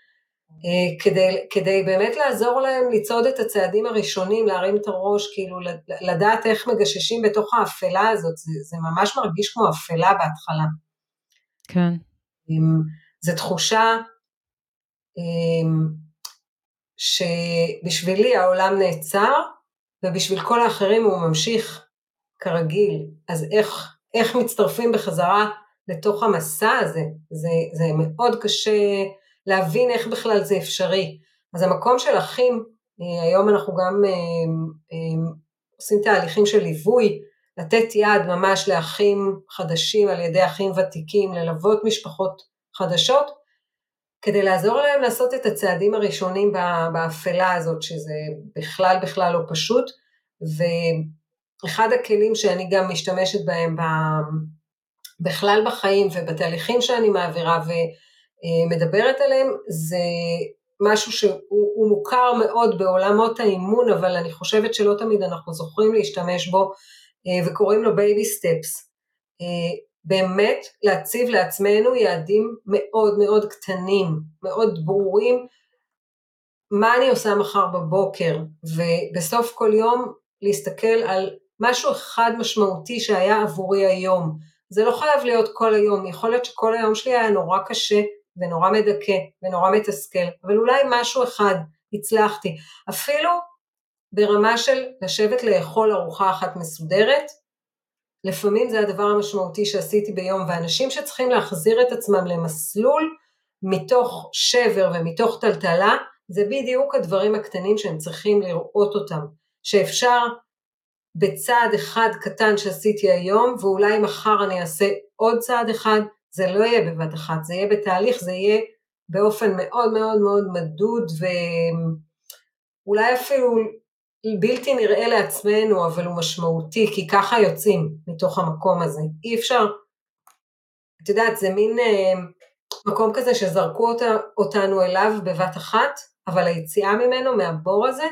כדי, כדי באמת לעזור להם לצעוד את הצעדים הראשונים, להרים את הראש, כאילו לדעת איך מגששים בתוך האפלה הזאת, זה, זה ממש מרגיש כמו אפלה בהתחלה. כן. זו תחושה שבשבילי העולם נעצר, ובשביל כל האחרים הוא ממשיך כרגיל. אז איך, איך מצטרפים בחזרה לתוך המסע הזה? זה, זה מאוד קשה להבין איך בכלל זה אפשרי. אז המקום של אחים, אה, היום אנחנו גם אה, אה, עושים תהליכים של ליווי, לתת יד ממש לאחים חדשים על ידי אחים ותיקים, ללוות משפחות חדשות, כדי לעזור להם לעשות את הצעדים הראשונים באפלה הזאת, שזה בכלל בכלל לא פשוט, ואחד הכלים שאני גם משתמשת בהם בכלל בחיים ובתהליכים שאני מעבירה ומדברת עליהם, זה משהו שהוא מוכר מאוד בעולמות האימון, אבל אני חושבת שלא תמיד אנחנו זוכרים להשתמש בו, וקוראים לו baby steps. באמת להציב לעצמנו יעדים מאוד מאוד קטנים, מאוד ברורים, מה אני עושה מחר בבוקר, ובסוף כל יום להסתכל על משהו אחד משמעותי שהיה עבורי היום. זה לא חייב להיות כל היום, יכול להיות שכל היום שלי היה נורא קשה ונורא מדכא ונורא מתסכל, אבל אולי משהו אחד הצלחתי, אפילו ברמה של לשבת לאכול ארוחה אחת מסודרת, לפעמים זה הדבר המשמעותי שעשיתי ביום, ואנשים שצריכים להחזיר את עצמם למסלול מתוך שבר ומתוך טלטלה, זה בדיוק הדברים הקטנים שהם צריכים לראות אותם, שאפשר בצעד אחד קטן שעשיתי היום, ואולי מחר אני אעשה עוד צעד אחד, זה לא יהיה בבת אחת, זה יהיה בתהליך, זה יהיה באופן מאוד מאוד מאוד מדוד, ואולי אפילו בלתי נראה לעצמנו, אבל הוא משמעותי, כי ככה יוצאים מתוך המקום הזה. אי אפשר, את יודעת, זה מין אה, מקום כזה שזרקו אותה, אותנו אליו בבת אחת, אבל היציאה ממנו, מהבור הזה,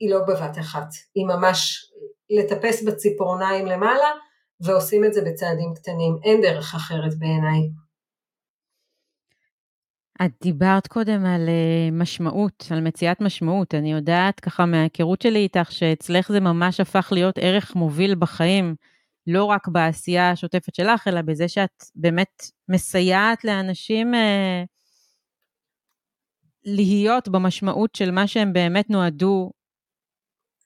היא לא בבת אחת. היא ממש לטפס בציפורניים למעלה, ועושים את זה בצעדים קטנים. אין דרך אחרת בעיניי. את דיברת קודם על אה, משמעות, על מציאת משמעות. אני יודעת ככה מההיכרות שלי איתך, שאצלך זה ממש הפך להיות ערך מוביל בחיים, לא רק בעשייה השוטפת שלך, אלא בזה שאת באמת מסייעת לאנשים אה, להיות במשמעות של מה שהם באמת נועדו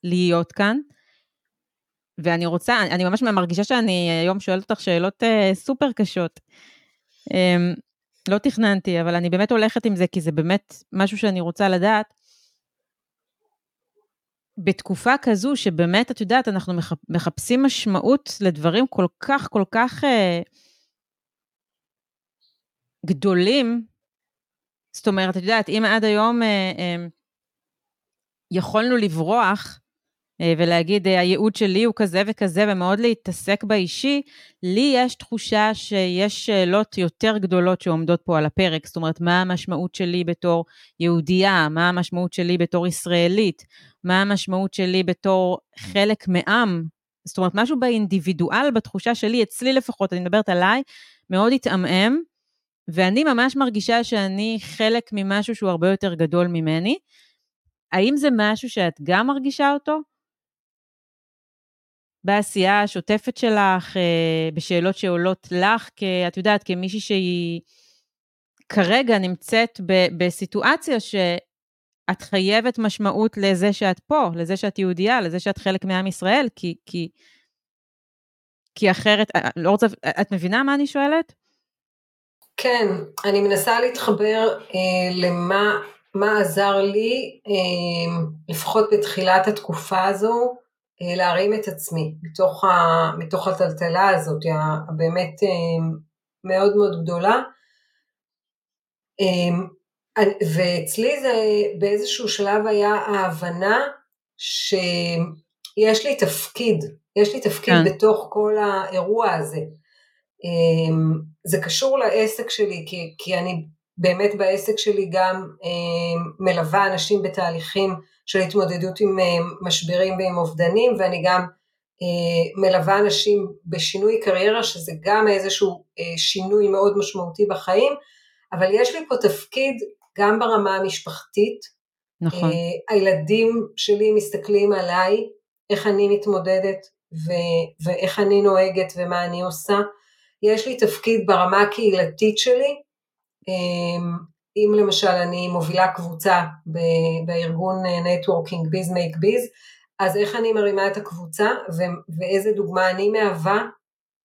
להיות כאן. ואני רוצה, אני ממש מרגישה שאני היום שואלת אותך שאלות אה, סופר קשות. אה, לא תכננתי, אבל אני באמת הולכת עם זה, כי זה באמת משהו שאני רוצה לדעת. בתקופה כזו, שבאמת, את יודעת, אנחנו מחפשים משמעות לדברים כל כך, כל כך אה, גדולים, זאת אומרת, את יודעת, אם עד היום אה, אה, יכולנו לברוח, ולהגיד, אה, הייעוד שלי הוא כזה וכזה, ומאוד להתעסק באישי, לי יש תחושה שיש שאלות יותר גדולות שעומדות פה על הפרק. זאת אומרת, מה המשמעות שלי בתור יהודייה? מה המשמעות שלי בתור ישראלית? מה המשמעות שלי בתור חלק מעם? זאת אומרת, משהו באינדיבידואל, בתחושה שלי, אצלי לפחות, אני מדברת עליי, מאוד התעמעם, ואני ממש מרגישה שאני חלק ממשהו שהוא הרבה יותר גדול ממני. האם זה משהו שאת גם מרגישה אותו? בעשייה השוטפת שלך, אה, בשאלות שעולות לך, כי את יודעת, כמישהי שהיא כרגע נמצאת ב- בסיטואציה שאת חייבת משמעות לזה שאת פה, לזה שאת יהודייה, לזה שאת חלק מעם ישראל, כי, כי, כי אחרת, אה, לא רוצה, את מבינה מה אני שואלת? כן, אני מנסה להתחבר אה, למה מה עזר לי, אה, לפחות בתחילת התקופה הזו, אה, להרים את עצמי מתוך, ה, מתוך הטלטלה הזאת, הבאמת אה, מאוד מאוד גדולה. אה, ואצלי זה באיזשהו שלב היה ההבנה שיש לי תפקיד, יש לי תפקיד כן. בתוך כל האירוע הזה. אמ, זה קשור לעסק שלי, כי, כי אני באמת בעסק שלי גם אמ, מלווה אנשים בתהליכים של התמודדות עם אמ, משברים ועם אובדנים, ואני גם מלווה אנשים בשינוי קריירה, שזה גם איזשהו אה, שינוי מאוד משמעותי בחיים, אבל יש לי פה תפקיד גם ברמה המשפחתית. נכון. הילדים שלי מסתכלים עליי, איך אני מתמודדת ו- ואיך אני נוהגת ומה אני עושה. יש לי תפקיד ברמה הקהילתית שלי, אם למשל אני מובילה קבוצה בארגון אה, Networking Biz Make Biz, אז איך אני מרימה את הקבוצה ואיזה דוגמה אני מהווה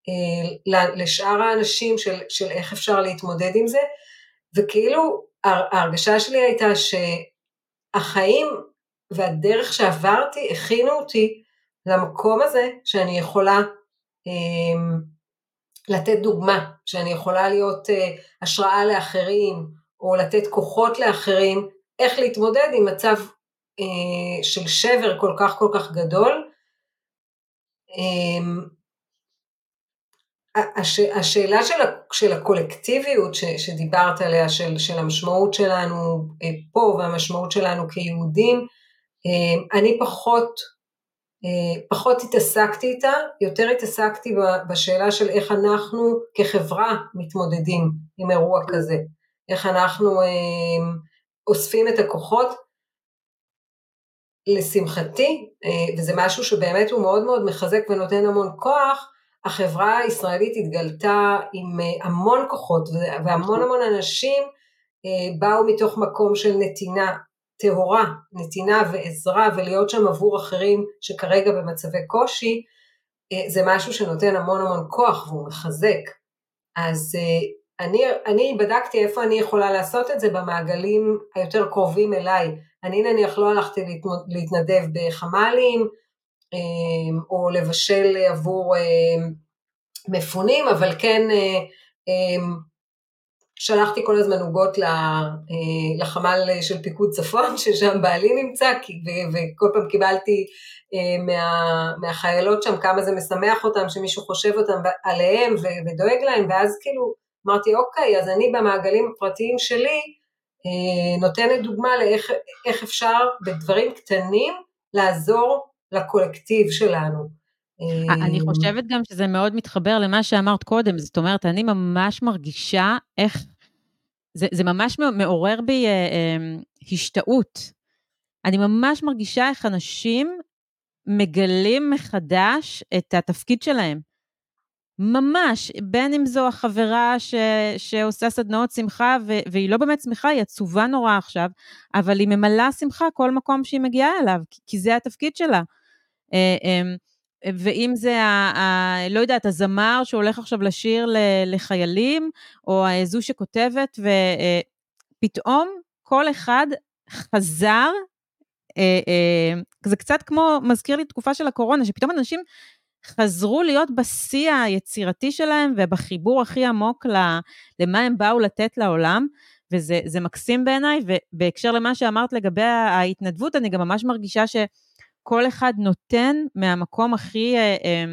אה, לשאר האנשים של, של איך אפשר להתמודד עם זה, וכאילו ההרגשה שלי הייתה שהחיים והדרך שעברתי הכינו אותי למקום הזה שאני יכולה אמ, לתת דוגמה, שאני יכולה להיות uh, השראה לאחרים, או לתת כוחות לאחרים, איך להתמודד עם מצב uh, של שבר כל כך כל כך גדול. Um, הש, השאלה של, של הקולקטיביות ש, שדיברת עליה, של, של המשמעות שלנו uh, פה והמשמעות שלנו כיהודים, uh, אני פחות אה, פחות התעסקתי איתה, יותר התעסקתי בשאלה של איך אנחנו כחברה מתמודדים עם אירוע כזה, איך אנחנו אה, אוספים את הכוחות. לשמחתי, אה, וזה משהו שבאמת הוא מאוד מאוד מחזק ונותן המון כוח, החברה הישראלית התגלתה עם המון כוחות והמון המון אנשים באו מתוך מקום של נתינה טהורה, נתינה ועזרה ולהיות שם עבור אחרים שכרגע במצבי קושי, אה, זה משהו שנותן המון המון כוח והוא מחזק. אז אה, אני, אני בדקתי איפה אני יכולה לעשות את זה במעגלים היותר קרובים אליי. אני נניח לא הלכתי להתנדב בחמ"לים אה, או לבשל עבור מפונים, אבל כן שלחתי כל הזמן עוגות אה, לחמ"ל של פיקוד צפון, ששם בעלי נמצא, וכל פעם קיבלתי אה, מה, מהחיילות שם כמה זה משמח אותם, שמישהו חושב אותם עליהם ודואג להם, ואז כאילו אמרתי, אוקיי, אז אני במעגלים הפרטיים שלי אה, נותנת דוגמה לאיך אפשר בדברים קטנים לעזור לקולקטיב שלנו. אני חושבת גם שזה מאוד מתחבר למה שאמרת קודם, זאת אומרת, אני ממש מרגישה איך זה, זה ממש מעורר בי אה, אה, השתאות. אני ממש מרגישה איך אנשים מגלים מחדש את התפקיד שלהם. ממש, בין אם זו החברה ש, שעושה סדנאות שמחה, ו, והיא לא באמת שמחה, היא עצובה נורא עכשיו, אבל היא ממלאה שמחה כל מקום שהיא מגיעה אליו, כי זה התפקיד שלה. אה, אה, ואם זה, ה, ה, לא יודעת, הזמר שהולך עכשיו לשיר ל, לחיילים, או זו שכותבת, ופתאום כל אחד חזר, אה, אה, זה קצת כמו, מזכיר לי תקופה של הקורונה, שפתאום אנשים חזרו להיות בשיא היצירתי שלהם ובחיבור הכי עמוק למה הם באו לתת לעולם, וזה מקסים בעיניי, ובהקשר למה שאמרת לגבי ההתנדבות, אני גם ממש מרגישה ש... כל אחד נותן מהמקום הכי, אה, אה,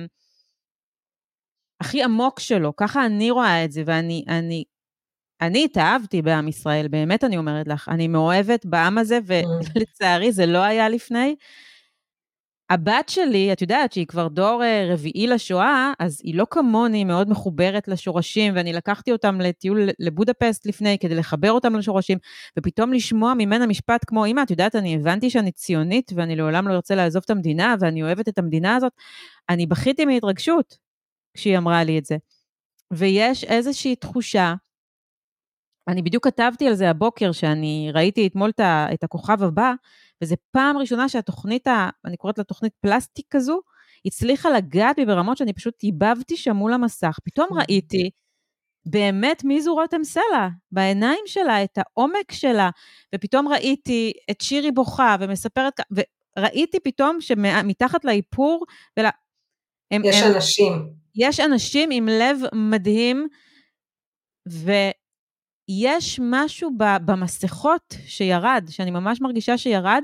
הכי עמוק שלו, ככה אני רואה את זה, ואני אני, אני התאהבתי בעם ישראל, באמת אני אומרת לך, אני מאוהבת בעם הזה, ולצערי [LAUGHS] זה לא היה לפני. הבת שלי, את יודעת שהיא כבר דור אה, רביעי לשואה, אז היא לא כמוני מאוד מחוברת לשורשים, ואני לקחתי אותם לטיול לבודפסט לפני כדי לחבר אותם לשורשים, ופתאום לשמוע ממנה משפט כמו, אמא, את יודעת, אני הבנתי שאני ציונית ואני לעולם לא ארצה לעזוב את המדינה, ואני אוהבת את המדינה הזאת. אני בכיתי מהתרגשות כשהיא אמרה לי את זה. ויש איזושהי תחושה, אני בדיוק כתבתי על זה הבוקר, שאני ראיתי אתמול את הכוכב הבא, וזו פעם ראשונה שהתוכנית, ה, אני קוראת לה תוכנית פלסטיק כזו, הצליחה לגעת בי ברמות שאני פשוט איבבתי שם מול המסך. פתאום ראיתי באמת מי זו רותם סלע, בעיניים שלה, את העומק שלה, ופתאום ראיתי את שירי בוכה ומספרת, וראיתי פתאום שמתחת לאיפור, ול... הם, יש הם, אנשים. יש אנשים עם לב מדהים, ויש משהו במסכות שירד, שאני ממש מרגישה שירד,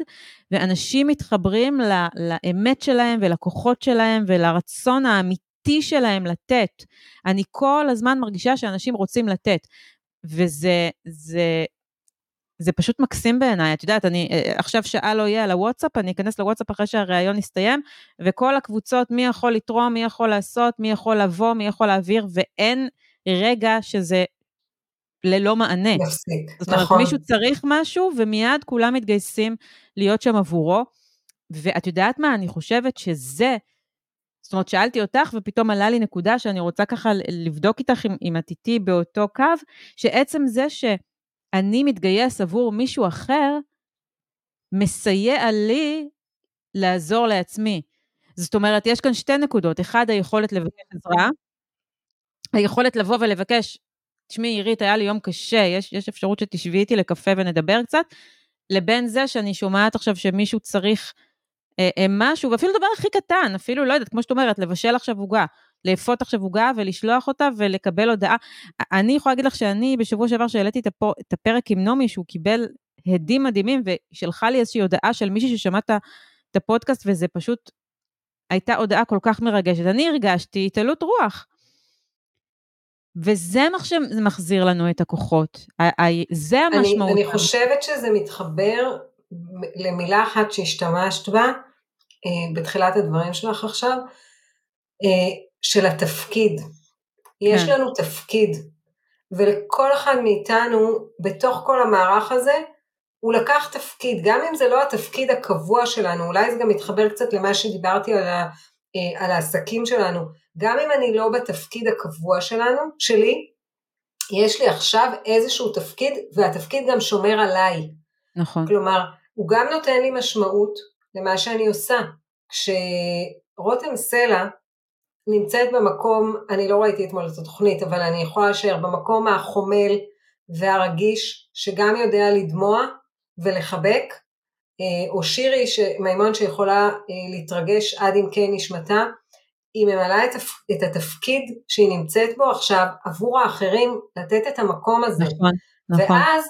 ואנשים מתחברים לאמת שלהם ולכוחות שלהם ולרצון האמיתי שלהם לתת. אני כל הזמן מרגישה שאנשים רוצים לתת. וזה זה, זה פשוט מקסים בעיניי. את יודעת, אני אה, עכשיו שעה לא יהיה על הוואטסאפ, אני אכנס לוואטסאפ אחרי שהראיון יסתיים, וכל הקבוצות, מי יכול לתרום, מי יכול לעשות, מי יכול לבוא, מי יכול להעביר, ואין רגע שזה ללא מענה. מפסיק, זאת אומרת, נכון. מישהו צריך משהו, ומיד כולם מתגייסים להיות שם עבורו. ואת יודעת מה, אני חושבת שזה, זאת אומרת, שאלתי אותך, ופתאום עלה לי נקודה שאני רוצה ככה לבדוק איתך אם, אם את איתי באותו קו, שעצם זה שאני מתגייס עבור מישהו אחר, מסייע לי לעזור לעצמי. זאת אומרת, יש כאן שתי נקודות. אחד, היכולת לבקש עזרה, היכולת לבוא ולבקש, תשמעי, עירית, היה לי יום קשה, יש, יש אפשרות שתשבי איתי לקפה ונדבר קצת, לבין זה שאני שומעת עכשיו שמישהו צריך אה, אה, משהו, ואפילו דבר הכי קטן, אפילו, לא יודעת, כמו שאת אומרת, לבשל עכשיו עוגה, לאפות עכשיו עוגה ולשלוח אותה ולקבל הודעה. אני יכולה להגיד לך שאני, בשבוע שעבר שהעליתי את, הפור, את הפרק עם נעמי, שהוא קיבל הדים מדהימים, ושלחה לי איזושהי הודעה של מישהי ששמע את הפודקאסט, וזה פשוט הייתה הודעה כל כך מרגשת. אני הרגשתי התעלות רוח. וזה מחזיר לנו את הכוחות. זה המשמעות. אני, אני חושבת שזה מתחבר למילה אחת שהשתמשת בה אה, בתחילת הדברים שלך עכשיו, אה, של התפקיד. יש כן. לנו תפקיד, ולכל אחד מאיתנו, בתוך כל המערך הזה, הוא לקח תפקיד, גם אם זה לא התפקיד הקבוע שלנו, אולי זה גם מתחבר קצת למה שדיברתי על, על העסקים שלנו, גם אם אני לא בתפקיד הקבוע שלנו, שלי, יש לי עכשיו איזשהו תפקיד, והתפקיד גם שומר עליי. נכון. כלומר, הוא גם נותן לי משמעות למה שאני עושה. כשרותם סלע נמצאת במקום, אני לא ראיתי אתמול את התוכנית, אבל אני יכולה להישאר במקום החומל והרגיש, שגם יודע לדמוע ולחבק, אה, או שירי מימון שיכולה אה, להתרגש עד עמקי נשמתה, היא ממלאה את התפקיד שהיא נמצאת בו עכשיו עבור האחרים לתת את המקום הזה. נכון, נכון. ואז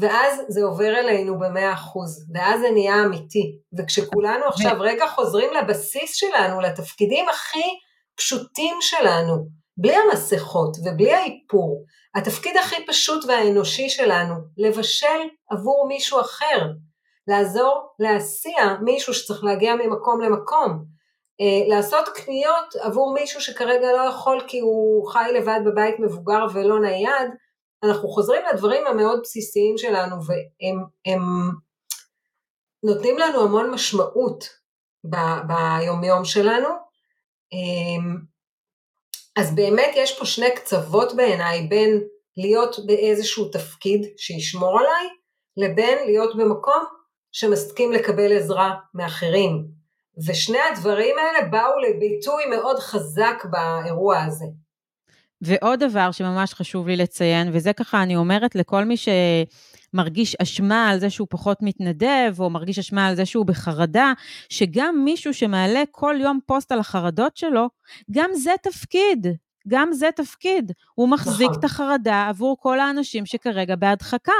ואז זה עובר אלינו במאה אחוז, ואז זה נהיה אמיתי. וכשכולנו עכשיו רגע חוזרים לבסיס שלנו, לתפקידים הכי פשוטים שלנו, בלי המסכות ובלי האיפור, התפקיד הכי פשוט והאנושי שלנו, לבשל עבור מישהו אחר, לעזור להסיע מישהו שצריך להגיע ממקום למקום, אה, לעשות קניות עבור מישהו שכרגע לא יכול כי הוא חי לבד בבית מבוגר ולא נייד, אנחנו חוזרים לדברים המאוד בסיסיים שלנו והם הם נותנים לנו המון משמעות ב, ביומיום שלנו. אמ, אז באמת יש פה שני קצוות בעיניי בין להיות באיזשהו תפקיד שישמור עליי, לבין להיות במקום שמסכים לקבל עזרה מאחרים. ושני הדברים האלה באו לביטוי מאוד חזק באירוע הזה. ועוד דבר שממש חשוב לי לציין, וזה ככה אני אומרת לכל מי שמרגיש אשמה על זה שהוא פחות מתנדב, או מרגיש אשמה על זה שהוא בחרדה, שגם מישהו שמעלה כל יום פוסט על החרדות שלו, גם זה תפקיד. גם זה תפקיד. הוא מחזיק נכון. את החרדה עבור כל האנשים שכרגע בהדחקה.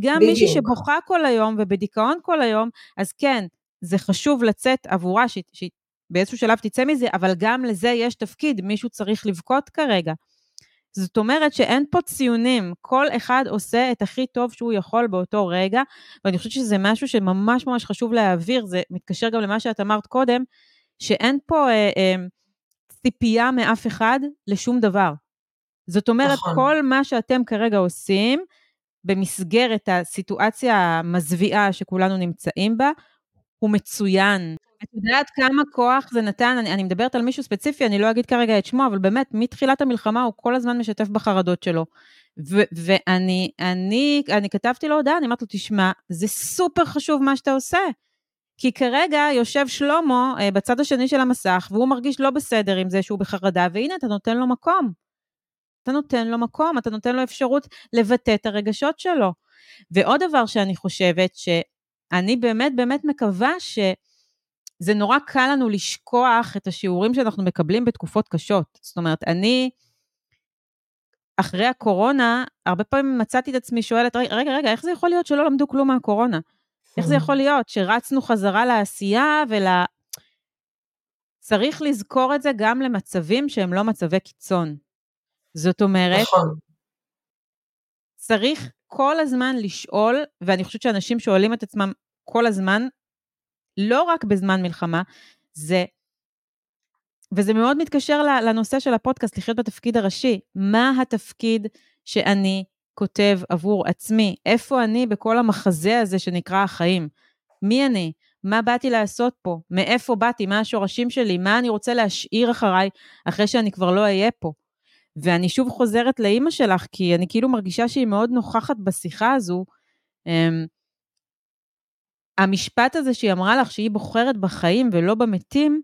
גם בדיוק. מישהי שבוכה כל היום ובדיכאון כל היום, אז כן, זה חשוב לצאת עבורה, שהיא באיזשהו שלב תצא מזה, אבל גם לזה יש תפקיד, מישהו צריך לבכות כרגע. זאת אומרת שאין פה ציונים, כל אחד עושה את הכי טוב שהוא יכול באותו רגע, ואני חושבת שזה משהו שממש ממש חשוב להעביר, זה מתקשר גם למה שאת אמרת קודם, שאין פה אה, אה, ציפייה מאף אחד לשום דבר. זאת אומרת, נכון. כל מה שאתם כרגע עושים, במסגרת הסיטואציה המזוויעה שכולנו נמצאים בה, הוא מצוין. את יודעת כמה כוח זה נתן, אני, אני מדברת על מישהו ספציפי, אני לא אגיד כרגע את שמו, אבל באמת, מתחילת המלחמה הוא כל הזמן משתף בחרדות שלו. ו- ואני אני, אני כתבתי לו הודעה, אני אמרתי לו, תשמע, זה סופר חשוב מה שאתה עושה. כי כרגע יושב שלמה אה, בצד השני של המסך, והוא מרגיש לא בסדר עם זה שהוא בחרדה, והנה, אתה נותן לו מקום. אתה נותן לו מקום, אתה נותן לו אפשרות לבטא את הרגשות שלו. ועוד דבר שאני חושבת, שאני באמת באמת מקווה שזה נורא קל לנו לשכוח את השיעורים שאנחנו מקבלים בתקופות קשות. זאת אומרת, אני, אחרי הקורונה, הרבה פעמים מצאתי את עצמי שואלת, רגע, רגע, איך זה יכול להיות שלא למדו כלום מהקורונה? איך זה יכול להיות שרצנו חזרה לעשייה ול... צריך לזכור את זה גם למצבים שהם לא מצבי קיצון. זאת אומרת, נכון. צריך כל הזמן לשאול, ואני חושבת שאנשים שואלים את עצמם כל הזמן, לא רק בזמן מלחמה, זה, וזה מאוד מתקשר לנושא של הפודקאסט, לחיות בתפקיד הראשי. מה התפקיד שאני כותב עבור עצמי? איפה אני בכל המחזה הזה שנקרא החיים? מי אני? מה באתי לעשות פה? מאיפה באתי? מה השורשים שלי? מה אני רוצה להשאיר אחריי אחרי שאני כבר לא אהיה פה? ואני שוב חוזרת לאימא שלך, כי אני כאילו מרגישה שהיא מאוד נוכחת בשיחה הזו. Um, המשפט הזה שהיא אמרה לך, שהיא בוחרת בחיים ולא במתים,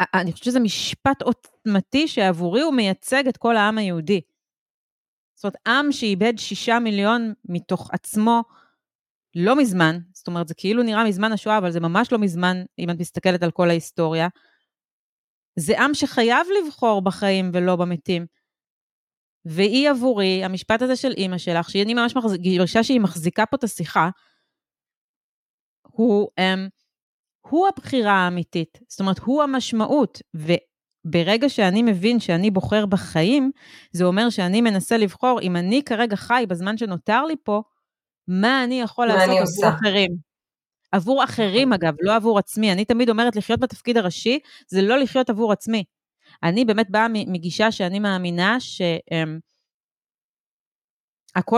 אני חושבת שזה משפט עוצמתי שעבורי הוא מייצג את כל העם היהודי. זאת אומרת, עם שאיבד שישה מיליון מתוך עצמו לא מזמן, זאת אומרת, זה כאילו נראה מזמן השואה, אבל זה ממש לא מזמן, אם את מסתכלת על כל ההיסטוריה. זה עם שחייב לבחור בחיים ולא במתים. והיא עבורי, המשפט הזה של אימא שלך, שאני ממש מרגישה שהיא מחזיקה פה את השיחה, הוא, um, הוא הבחירה האמיתית. זאת אומרת, הוא המשמעות. וברגע שאני מבין שאני בוחר בחיים, זה אומר שאני מנסה לבחור, אם אני כרגע חי בזמן שנותר לי פה, מה אני יכול לעשות עבור? אחרים. עבור אחרים, אגב, לא עבור עצמי. אני תמיד אומרת, לחיות בתפקיד הראשי זה לא לחיות עבור עצמי. אני באמת באה מגישה שאני מאמינה שהכל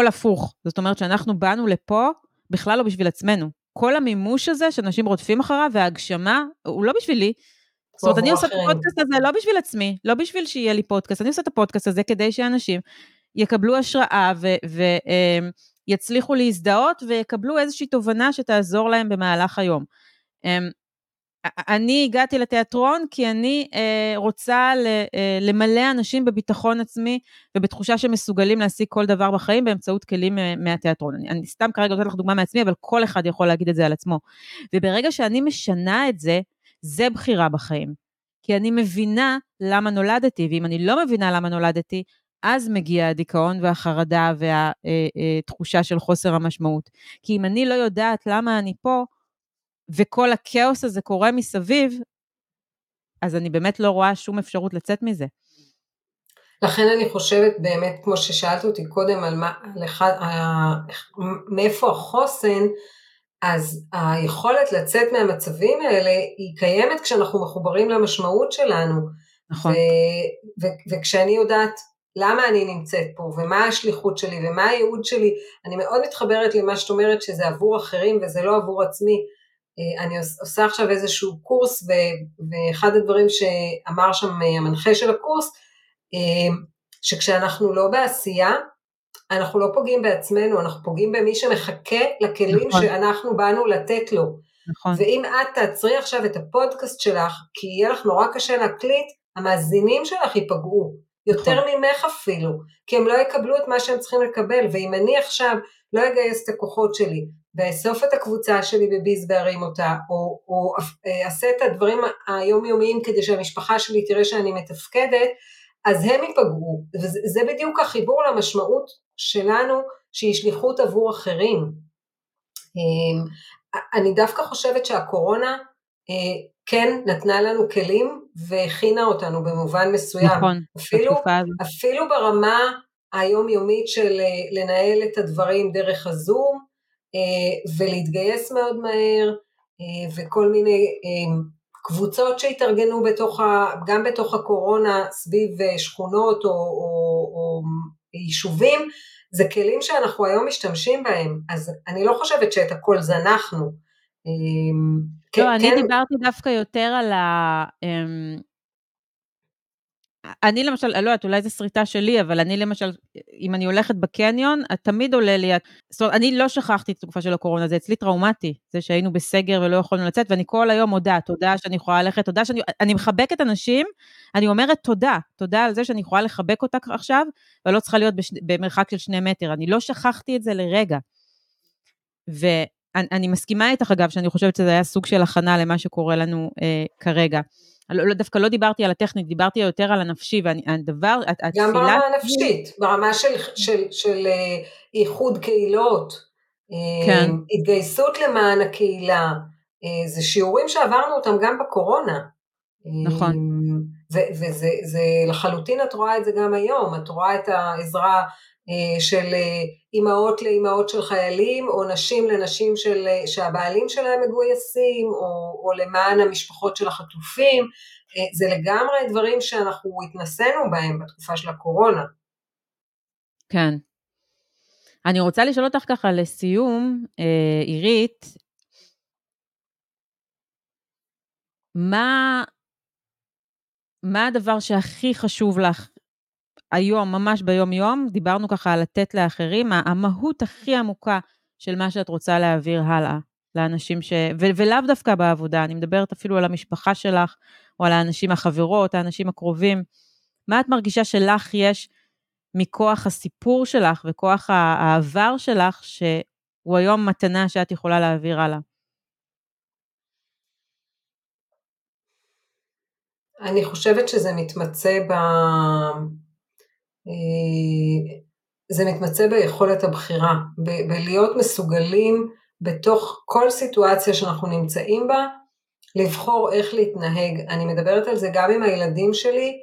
אמ, הפוך. זאת אומרת שאנחנו באנו לפה בכלל לא בשביל עצמנו. כל המימוש הזה שאנשים רודפים אחריו וההגשמה, הוא לא בשבילי. זאת אומרת, אני עושה את הפודקאסט הזה לא בשביל עצמי, לא בשביל שיהיה לי פודקאסט, אני עושה את הפודקאסט הזה כדי שאנשים יקבלו השראה ויצליחו אמ, להזדהות ויקבלו איזושהי תובנה שתעזור להם במהלך היום. אמ, אני הגעתי לתיאטרון כי אני אה, רוצה אה, למלא אנשים בביטחון עצמי ובתחושה שמסוגלים להשיג כל דבר בחיים באמצעות כלים אה, מהתיאטרון. אני, אני סתם כרגע נותנת לך דוגמה מעצמי, אבל כל אחד יכול להגיד את זה על עצמו. וברגע שאני משנה את זה, זה בחירה בחיים. כי אני מבינה למה נולדתי, ואם אני לא מבינה למה נולדתי, אז מגיע הדיכאון והחרדה והתחושה אה, אה, של חוסר המשמעות. כי אם אני לא יודעת למה אני פה, וכל הכאוס הזה קורה מסביב, אז אני באמת לא רואה שום אפשרות לצאת מזה. לכן אני חושבת באמת, כמו ששאלת אותי קודם, על מה, על אחד, מאיפה החוסן, אז היכולת לצאת מהמצבים האלה היא קיימת כשאנחנו מחוברים למשמעות שלנו. נכון. ו, ו, וכשאני יודעת למה אני נמצאת פה, ומה השליחות שלי, ומה הייעוד שלי, אני מאוד מתחברת למה שאת אומרת שזה עבור אחרים וזה לא עבור עצמי. אה, אני עושה עכשיו איזשהו קורס, ואחד הדברים שאמר שם המנחה של הקורס, אה, שכשאנחנו לא בעשייה, אנחנו לא פוגעים בעצמנו, אנחנו פוגעים במי שמחכה לכלים נכון. שאנחנו באנו לתת לו. נכון. ואם את תעצרי עכשיו את הפודקאסט שלך, כי יהיה לך נורא קשה להקליט, המאזינים שלך ייפגעו, יותר נכון. ממך אפילו, כי הם לא יקבלו את מה שהם צריכים לקבל, ואם אני עכשיו לא אגייס את הכוחות שלי, ואאסוף את הקבוצה שלי בביז בהרים אותה, או, או אה, אעשה את הדברים היומיומיים כדי שהמשפחה שלי תראה שאני מתפקדת, אז הם ייפגעו, וזה בדיוק החיבור למשמעות שלנו, שהיא שליחות עבור אחרים. אמ, אני דווקא חושבת שהקורונה אה, כן נתנה לנו כלים והכינה אותנו במובן מסוים. נכון, אפילו, אפילו ברמה היומיומית של אה, לנהל את הדברים דרך הזום, אה, ולהתגייס מאוד מהר, אה, וכל מיני קבוצות שהתארגנו בתוך ה, גם בתוך הקורונה סביב שכונות או, או, או יישובים, זה כלים שאנחנו היום משתמשים בהם, אז אני לא חושבת שאת הכל זנחנו. לא, כן, אני כן... דיברתי דווקא יותר על ה... אמ, אני למשל, לא יודעת, אולי זו שריטה שלי, אבל אני למשל, אם אני הולכת בקניון, תמיד עולה לי, זאת אומרת, אני לא שכחתי את התקופה של הקורונה, זה אצלי טראומטי, זה שהיינו בסגר ולא יכולנו לצאת, ואני כל היום מודה, תודה שאני יכולה ללכת, תודה שאני, אני מחבקת אנשים, אני אומרת תודה, תודה על זה שאני יכולה לחבק אותה עכשיו, ולא צריכה להיות בש, במרחק של שני מטר, אני לא שכחתי את זה לרגע. ואני מסכימה איתך, אגב, שאני חושבת שזה היה סוג של הכנה למה שקורה לנו אה, כרגע. לא, לא, דווקא לא דיברתי על הטכנית, דיברתי יותר על הנפשי, והדבר, התפילה... גם ברמה הנפשית, ברמה של, של, של אה, איחוד קהילות, אה, כן. התגייסות למען הקהילה, אה, זה שיעורים שעברנו אותם גם בקורונה. נכון. וזה לחלוטין את רואה את זה גם היום, את רואה את העזרה של אימהות לאימהות של חיילים, או נשים לנשים של, שהבעלים שלהם מגויסים, או, או למען המשפחות של החטופים, זה לגמרי דברים שאנחנו התנסינו בהם בתקופה של הקורונה. כן. אני רוצה לשאול אותך ככה לסיום, עירית, מה, מה הדבר שהכי חשוב לך היום, ממש ביום-יום, דיברנו ככה על לתת לאחרים, המהות הכי עמוקה של מה שאת רוצה להעביר הלאה לאנשים ש... ו- ולאו דווקא בעבודה, אני מדברת אפילו על המשפחה שלך, או על האנשים החברות, האנשים הקרובים. מה את מרגישה שלך יש מכוח הסיפור שלך וכוח העבר שלך, שהוא היום מתנה שאת יכולה להעביר הלאה? אני חושבת שזה מתמצא ב... אה, זה מתמצא ביכולת הבחירה, ב- בלהיות מסוגלים בתוך כל סיטואציה שאנחנו נמצאים בה, לבחור איך להתנהג. אני מדברת על זה גם עם הילדים שלי,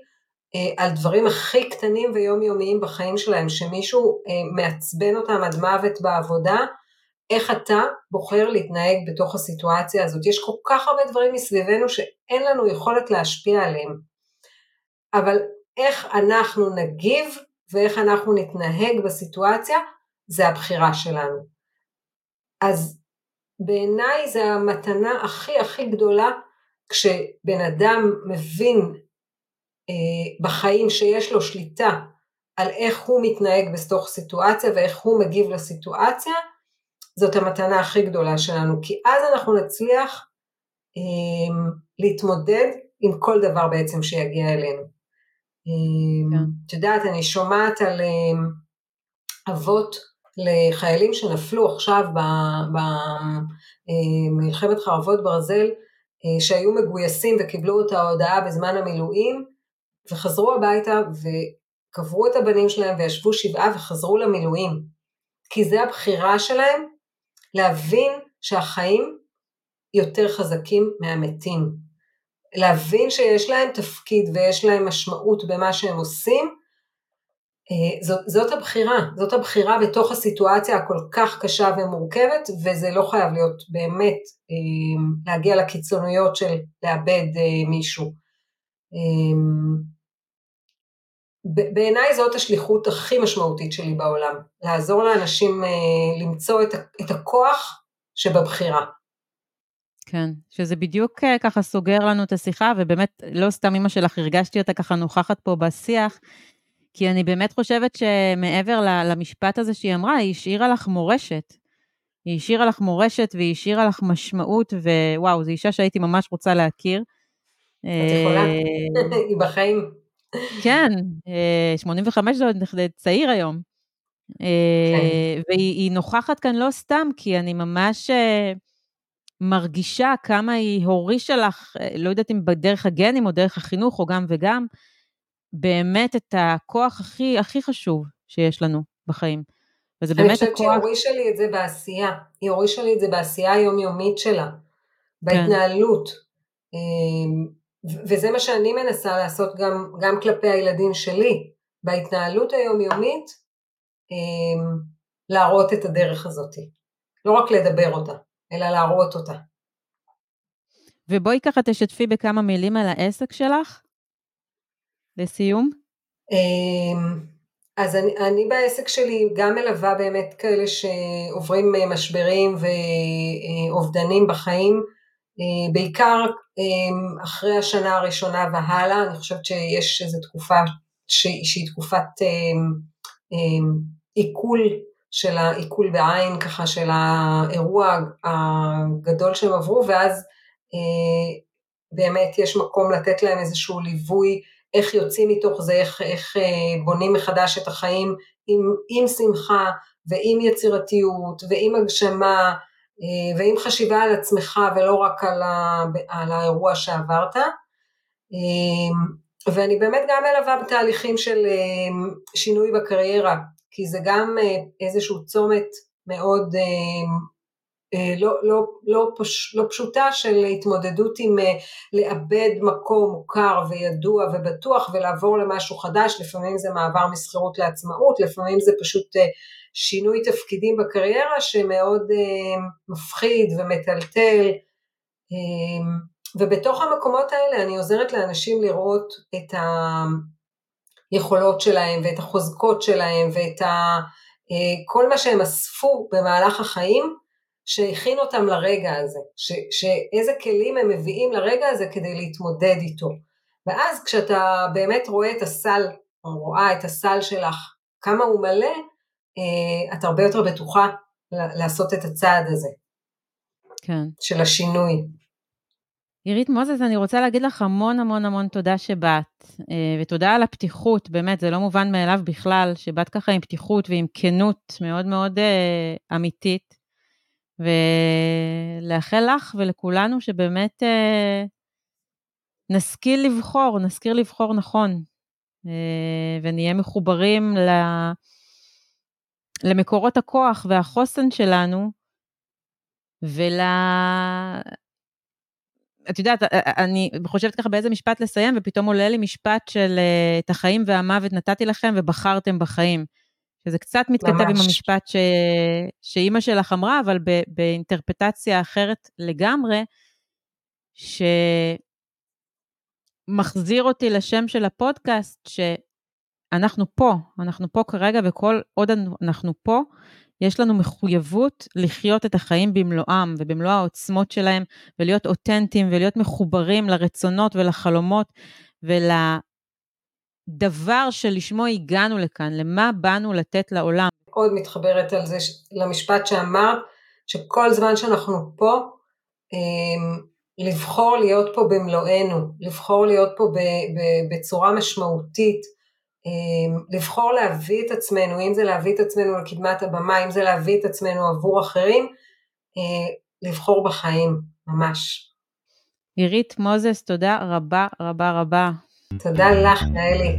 אה, על דברים הכי קטנים ויומיומיים בחיים שלהם, שמישהו אה, מעצבן אותם עד מוות בעבודה, איך אתה בוחר להתנהג בתוך הסיטואציה הזאת. יש כל כך הרבה דברים מסביבנו שאין לנו יכולת להשפיע עליהם. אבל איך אנחנו נגיב ואיך אנחנו נתנהג בסיטואציה, זה הבחירה שלנו. אז בעיניי זה המתנה הכי הכי גדולה כשבן אדם מבין אה, בחיים שיש לו שליטה על איך הוא מתנהג בתוך סיטואציה ואיך הוא מגיב לסיטואציה, זאת המתנה הכי גדולה שלנו, כי אז אנחנו נצליח אה, להתמודד עם כל דבר בעצם שיגיע אלינו. כן. את יודעת, אני שומעת על אמ, אבות לחיילים שנפלו עכשיו במלחמת אמ, חרבות ברזל, אה, שהיו מגויסים וקיבלו את ההודעה בזמן המילואים, וחזרו הביתה וקברו את הבנים שלהם וישבו שבעה וחזרו למילואים. כי זה הבחירה שלהם להבין שהחיים יותר חזקים מהמתים. להבין שיש להם תפקיד ויש להם משמעות במה שהם עושים, אה, זאת, זאת הבחירה, זאת הבחירה בתוך הסיטואציה הכל כך קשה ומורכבת, וזה לא חייב להיות באמת אה, להגיע לקיצוניות של לאבד אה, מישהו. בעיניי זאת השליחות הכי משמעותית שלי בעולם, לעזור לאנשים למצוא את הכוח שבבחירה. כן, שזה בדיוק אה, ככה סוגר לנו את השיחה, ובאמת, לא סתם אמא שלך, הרגשתי אותה ככה נוכחת פה בשיח, כי אני באמת חושבת שמעבר למשפט הזה שהיא אמרה, היא השאירה לך מורשת. היא השאירה לך מורשת והיא השאירה לך משמעות, ווואו, זו אישה שהייתי ממש רוצה להכיר. את יכולה, אה, [LAUGHS] היא בחיים. כן, 85 אה, זה עוד צעיר היום. כן. והיא נוכחת כאן לא סתם, כי אני ממש... מרגישה כמה היא הורישה לך, אה, לא יודעת אם בדרך הגנים או דרך החינוך או גם וגם, באמת את הכוח הכי הכי חשוב שיש לנו בחיים. וזה באמת הכוח... אני חושבת שהיא הורישה לי את זה בעשייה, היא הורישה לי את זה בעשייה היומיומית שלה, כן. בהתנהלות. כן. וזה מה שאני מנסה לעשות גם, גם כלפי הילדים שלי, בהתנהלות היומיומית, אמ, להראות את הדרך הזאת, לא רק לדבר אותה. אלא להראות אותה. ובואי ככה תשתפי בכמה מילים על העסק שלך, לסיום. אמ, אז אני, אני בעסק שלי גם מלווה באמת כאלה שעוברים אה, משברים ואובדנים בחיים, בעיקר אחרי השנה הראשונה והלאה, אני חושבת שיש איזו תקופה שהיא תקופת עיכול של העיכול בעין, ככה של האירוע הגדול שהם עברו, ואז באמת יש מקום לתת להם איזשהו ליווי, איך יוצאים מתוך זה, איך, איך בונים מחדש את החיים עם, עם שמחה ועם יצירתיות ועם הגשמה ועם חשיבה על עצמך ולא רק על, ה, על האירוע שעברת. ואני באמת גם מלווה בתהליכים של שינוי בקריירה, כי זה גם איזשהו צומת מאוד לא, לא, לא, פש, לא פשוטה של התמודדות עם לאבד מקום מוכר וידוע ובטוח ולעבור למשהו חדש, לפעמים זה מעבר משכירות לעצמאות, לפעמים זה פשוט שינוי תפקידים בקריירה שמאוד מפחיד ומטלטל. ובתוך המקומות האלה אני עוזרת לאנשים לראות את היכולות שלהם ואת החוזקות שלהם ואת ה, כל מה שהם אספו במהלך החיים, שהכין אותם לרגע הזה, ש, שאיזה כלים הם מביאים לרגע הזה כדי להתמודד איתו. ואז כשאתה באמת רואה את הסל, או רואה את הסל שלך, כמה הוא מלא, את הרבה יותר בטוחה לעשות את הצעד הזה. כן. של השינוי. עירית מוזס, אני רוצה להגיד לך המון המון המון תודה שבאת, ותודה על הפתיחות, באמת, זה לא מובן מאליו בכלל, שבאת ככה עם פתיחות ועם כנות מאוד מאוד אמיתית, ולאחל לך ולכולנו שבאמת נשכיל לבחור, נזכיר לבחור נכון, ונהיה מחוברים ל... למקורות הכוח והחוסן שלנו, ול... את יודעת, אני חושבת ככה באיזה משפט לסיים, ופתאום עולה לי משפט של את החיים והמוות נתתי לכם ובחרתם בחיים. שזה קצת מתכתב ממש. עם המשפט ש... שאימא שלך אמרה, אבל ב... באינטרפטציה אחרת לגמרי, שמחזיר אותי לשם של הפודקאסט, שאנחנו פה, אנחנו פה כרגע, וכל עוד אנחנו פה, יש לנו מחויבות לחיות את החיים במלואם ובמלוא העוצמות שלהם, ולהיות אותנטיים ולהיות מחוברים לרצונות ולחלומות ולדבר שלשמו הגענו לכאן, למה באנו לתת לעולם. מאוד מתחברת על זה, למשפט שאמרת, שכל זמן שאנחנו פה, אמ, לבחור להיות פה במלואנו, לבחור להיות פה בצורה משמעותית, לבחור להביא את עצמנו, אם זה להביא את עצמנו לקדמת הבמה, אם זה להביא את עצמנו עבור אחרים, אה, לבחור בחיים, ממש. עירית מוזס, תודה רבה רבה רבה. תודה לך, נאלי.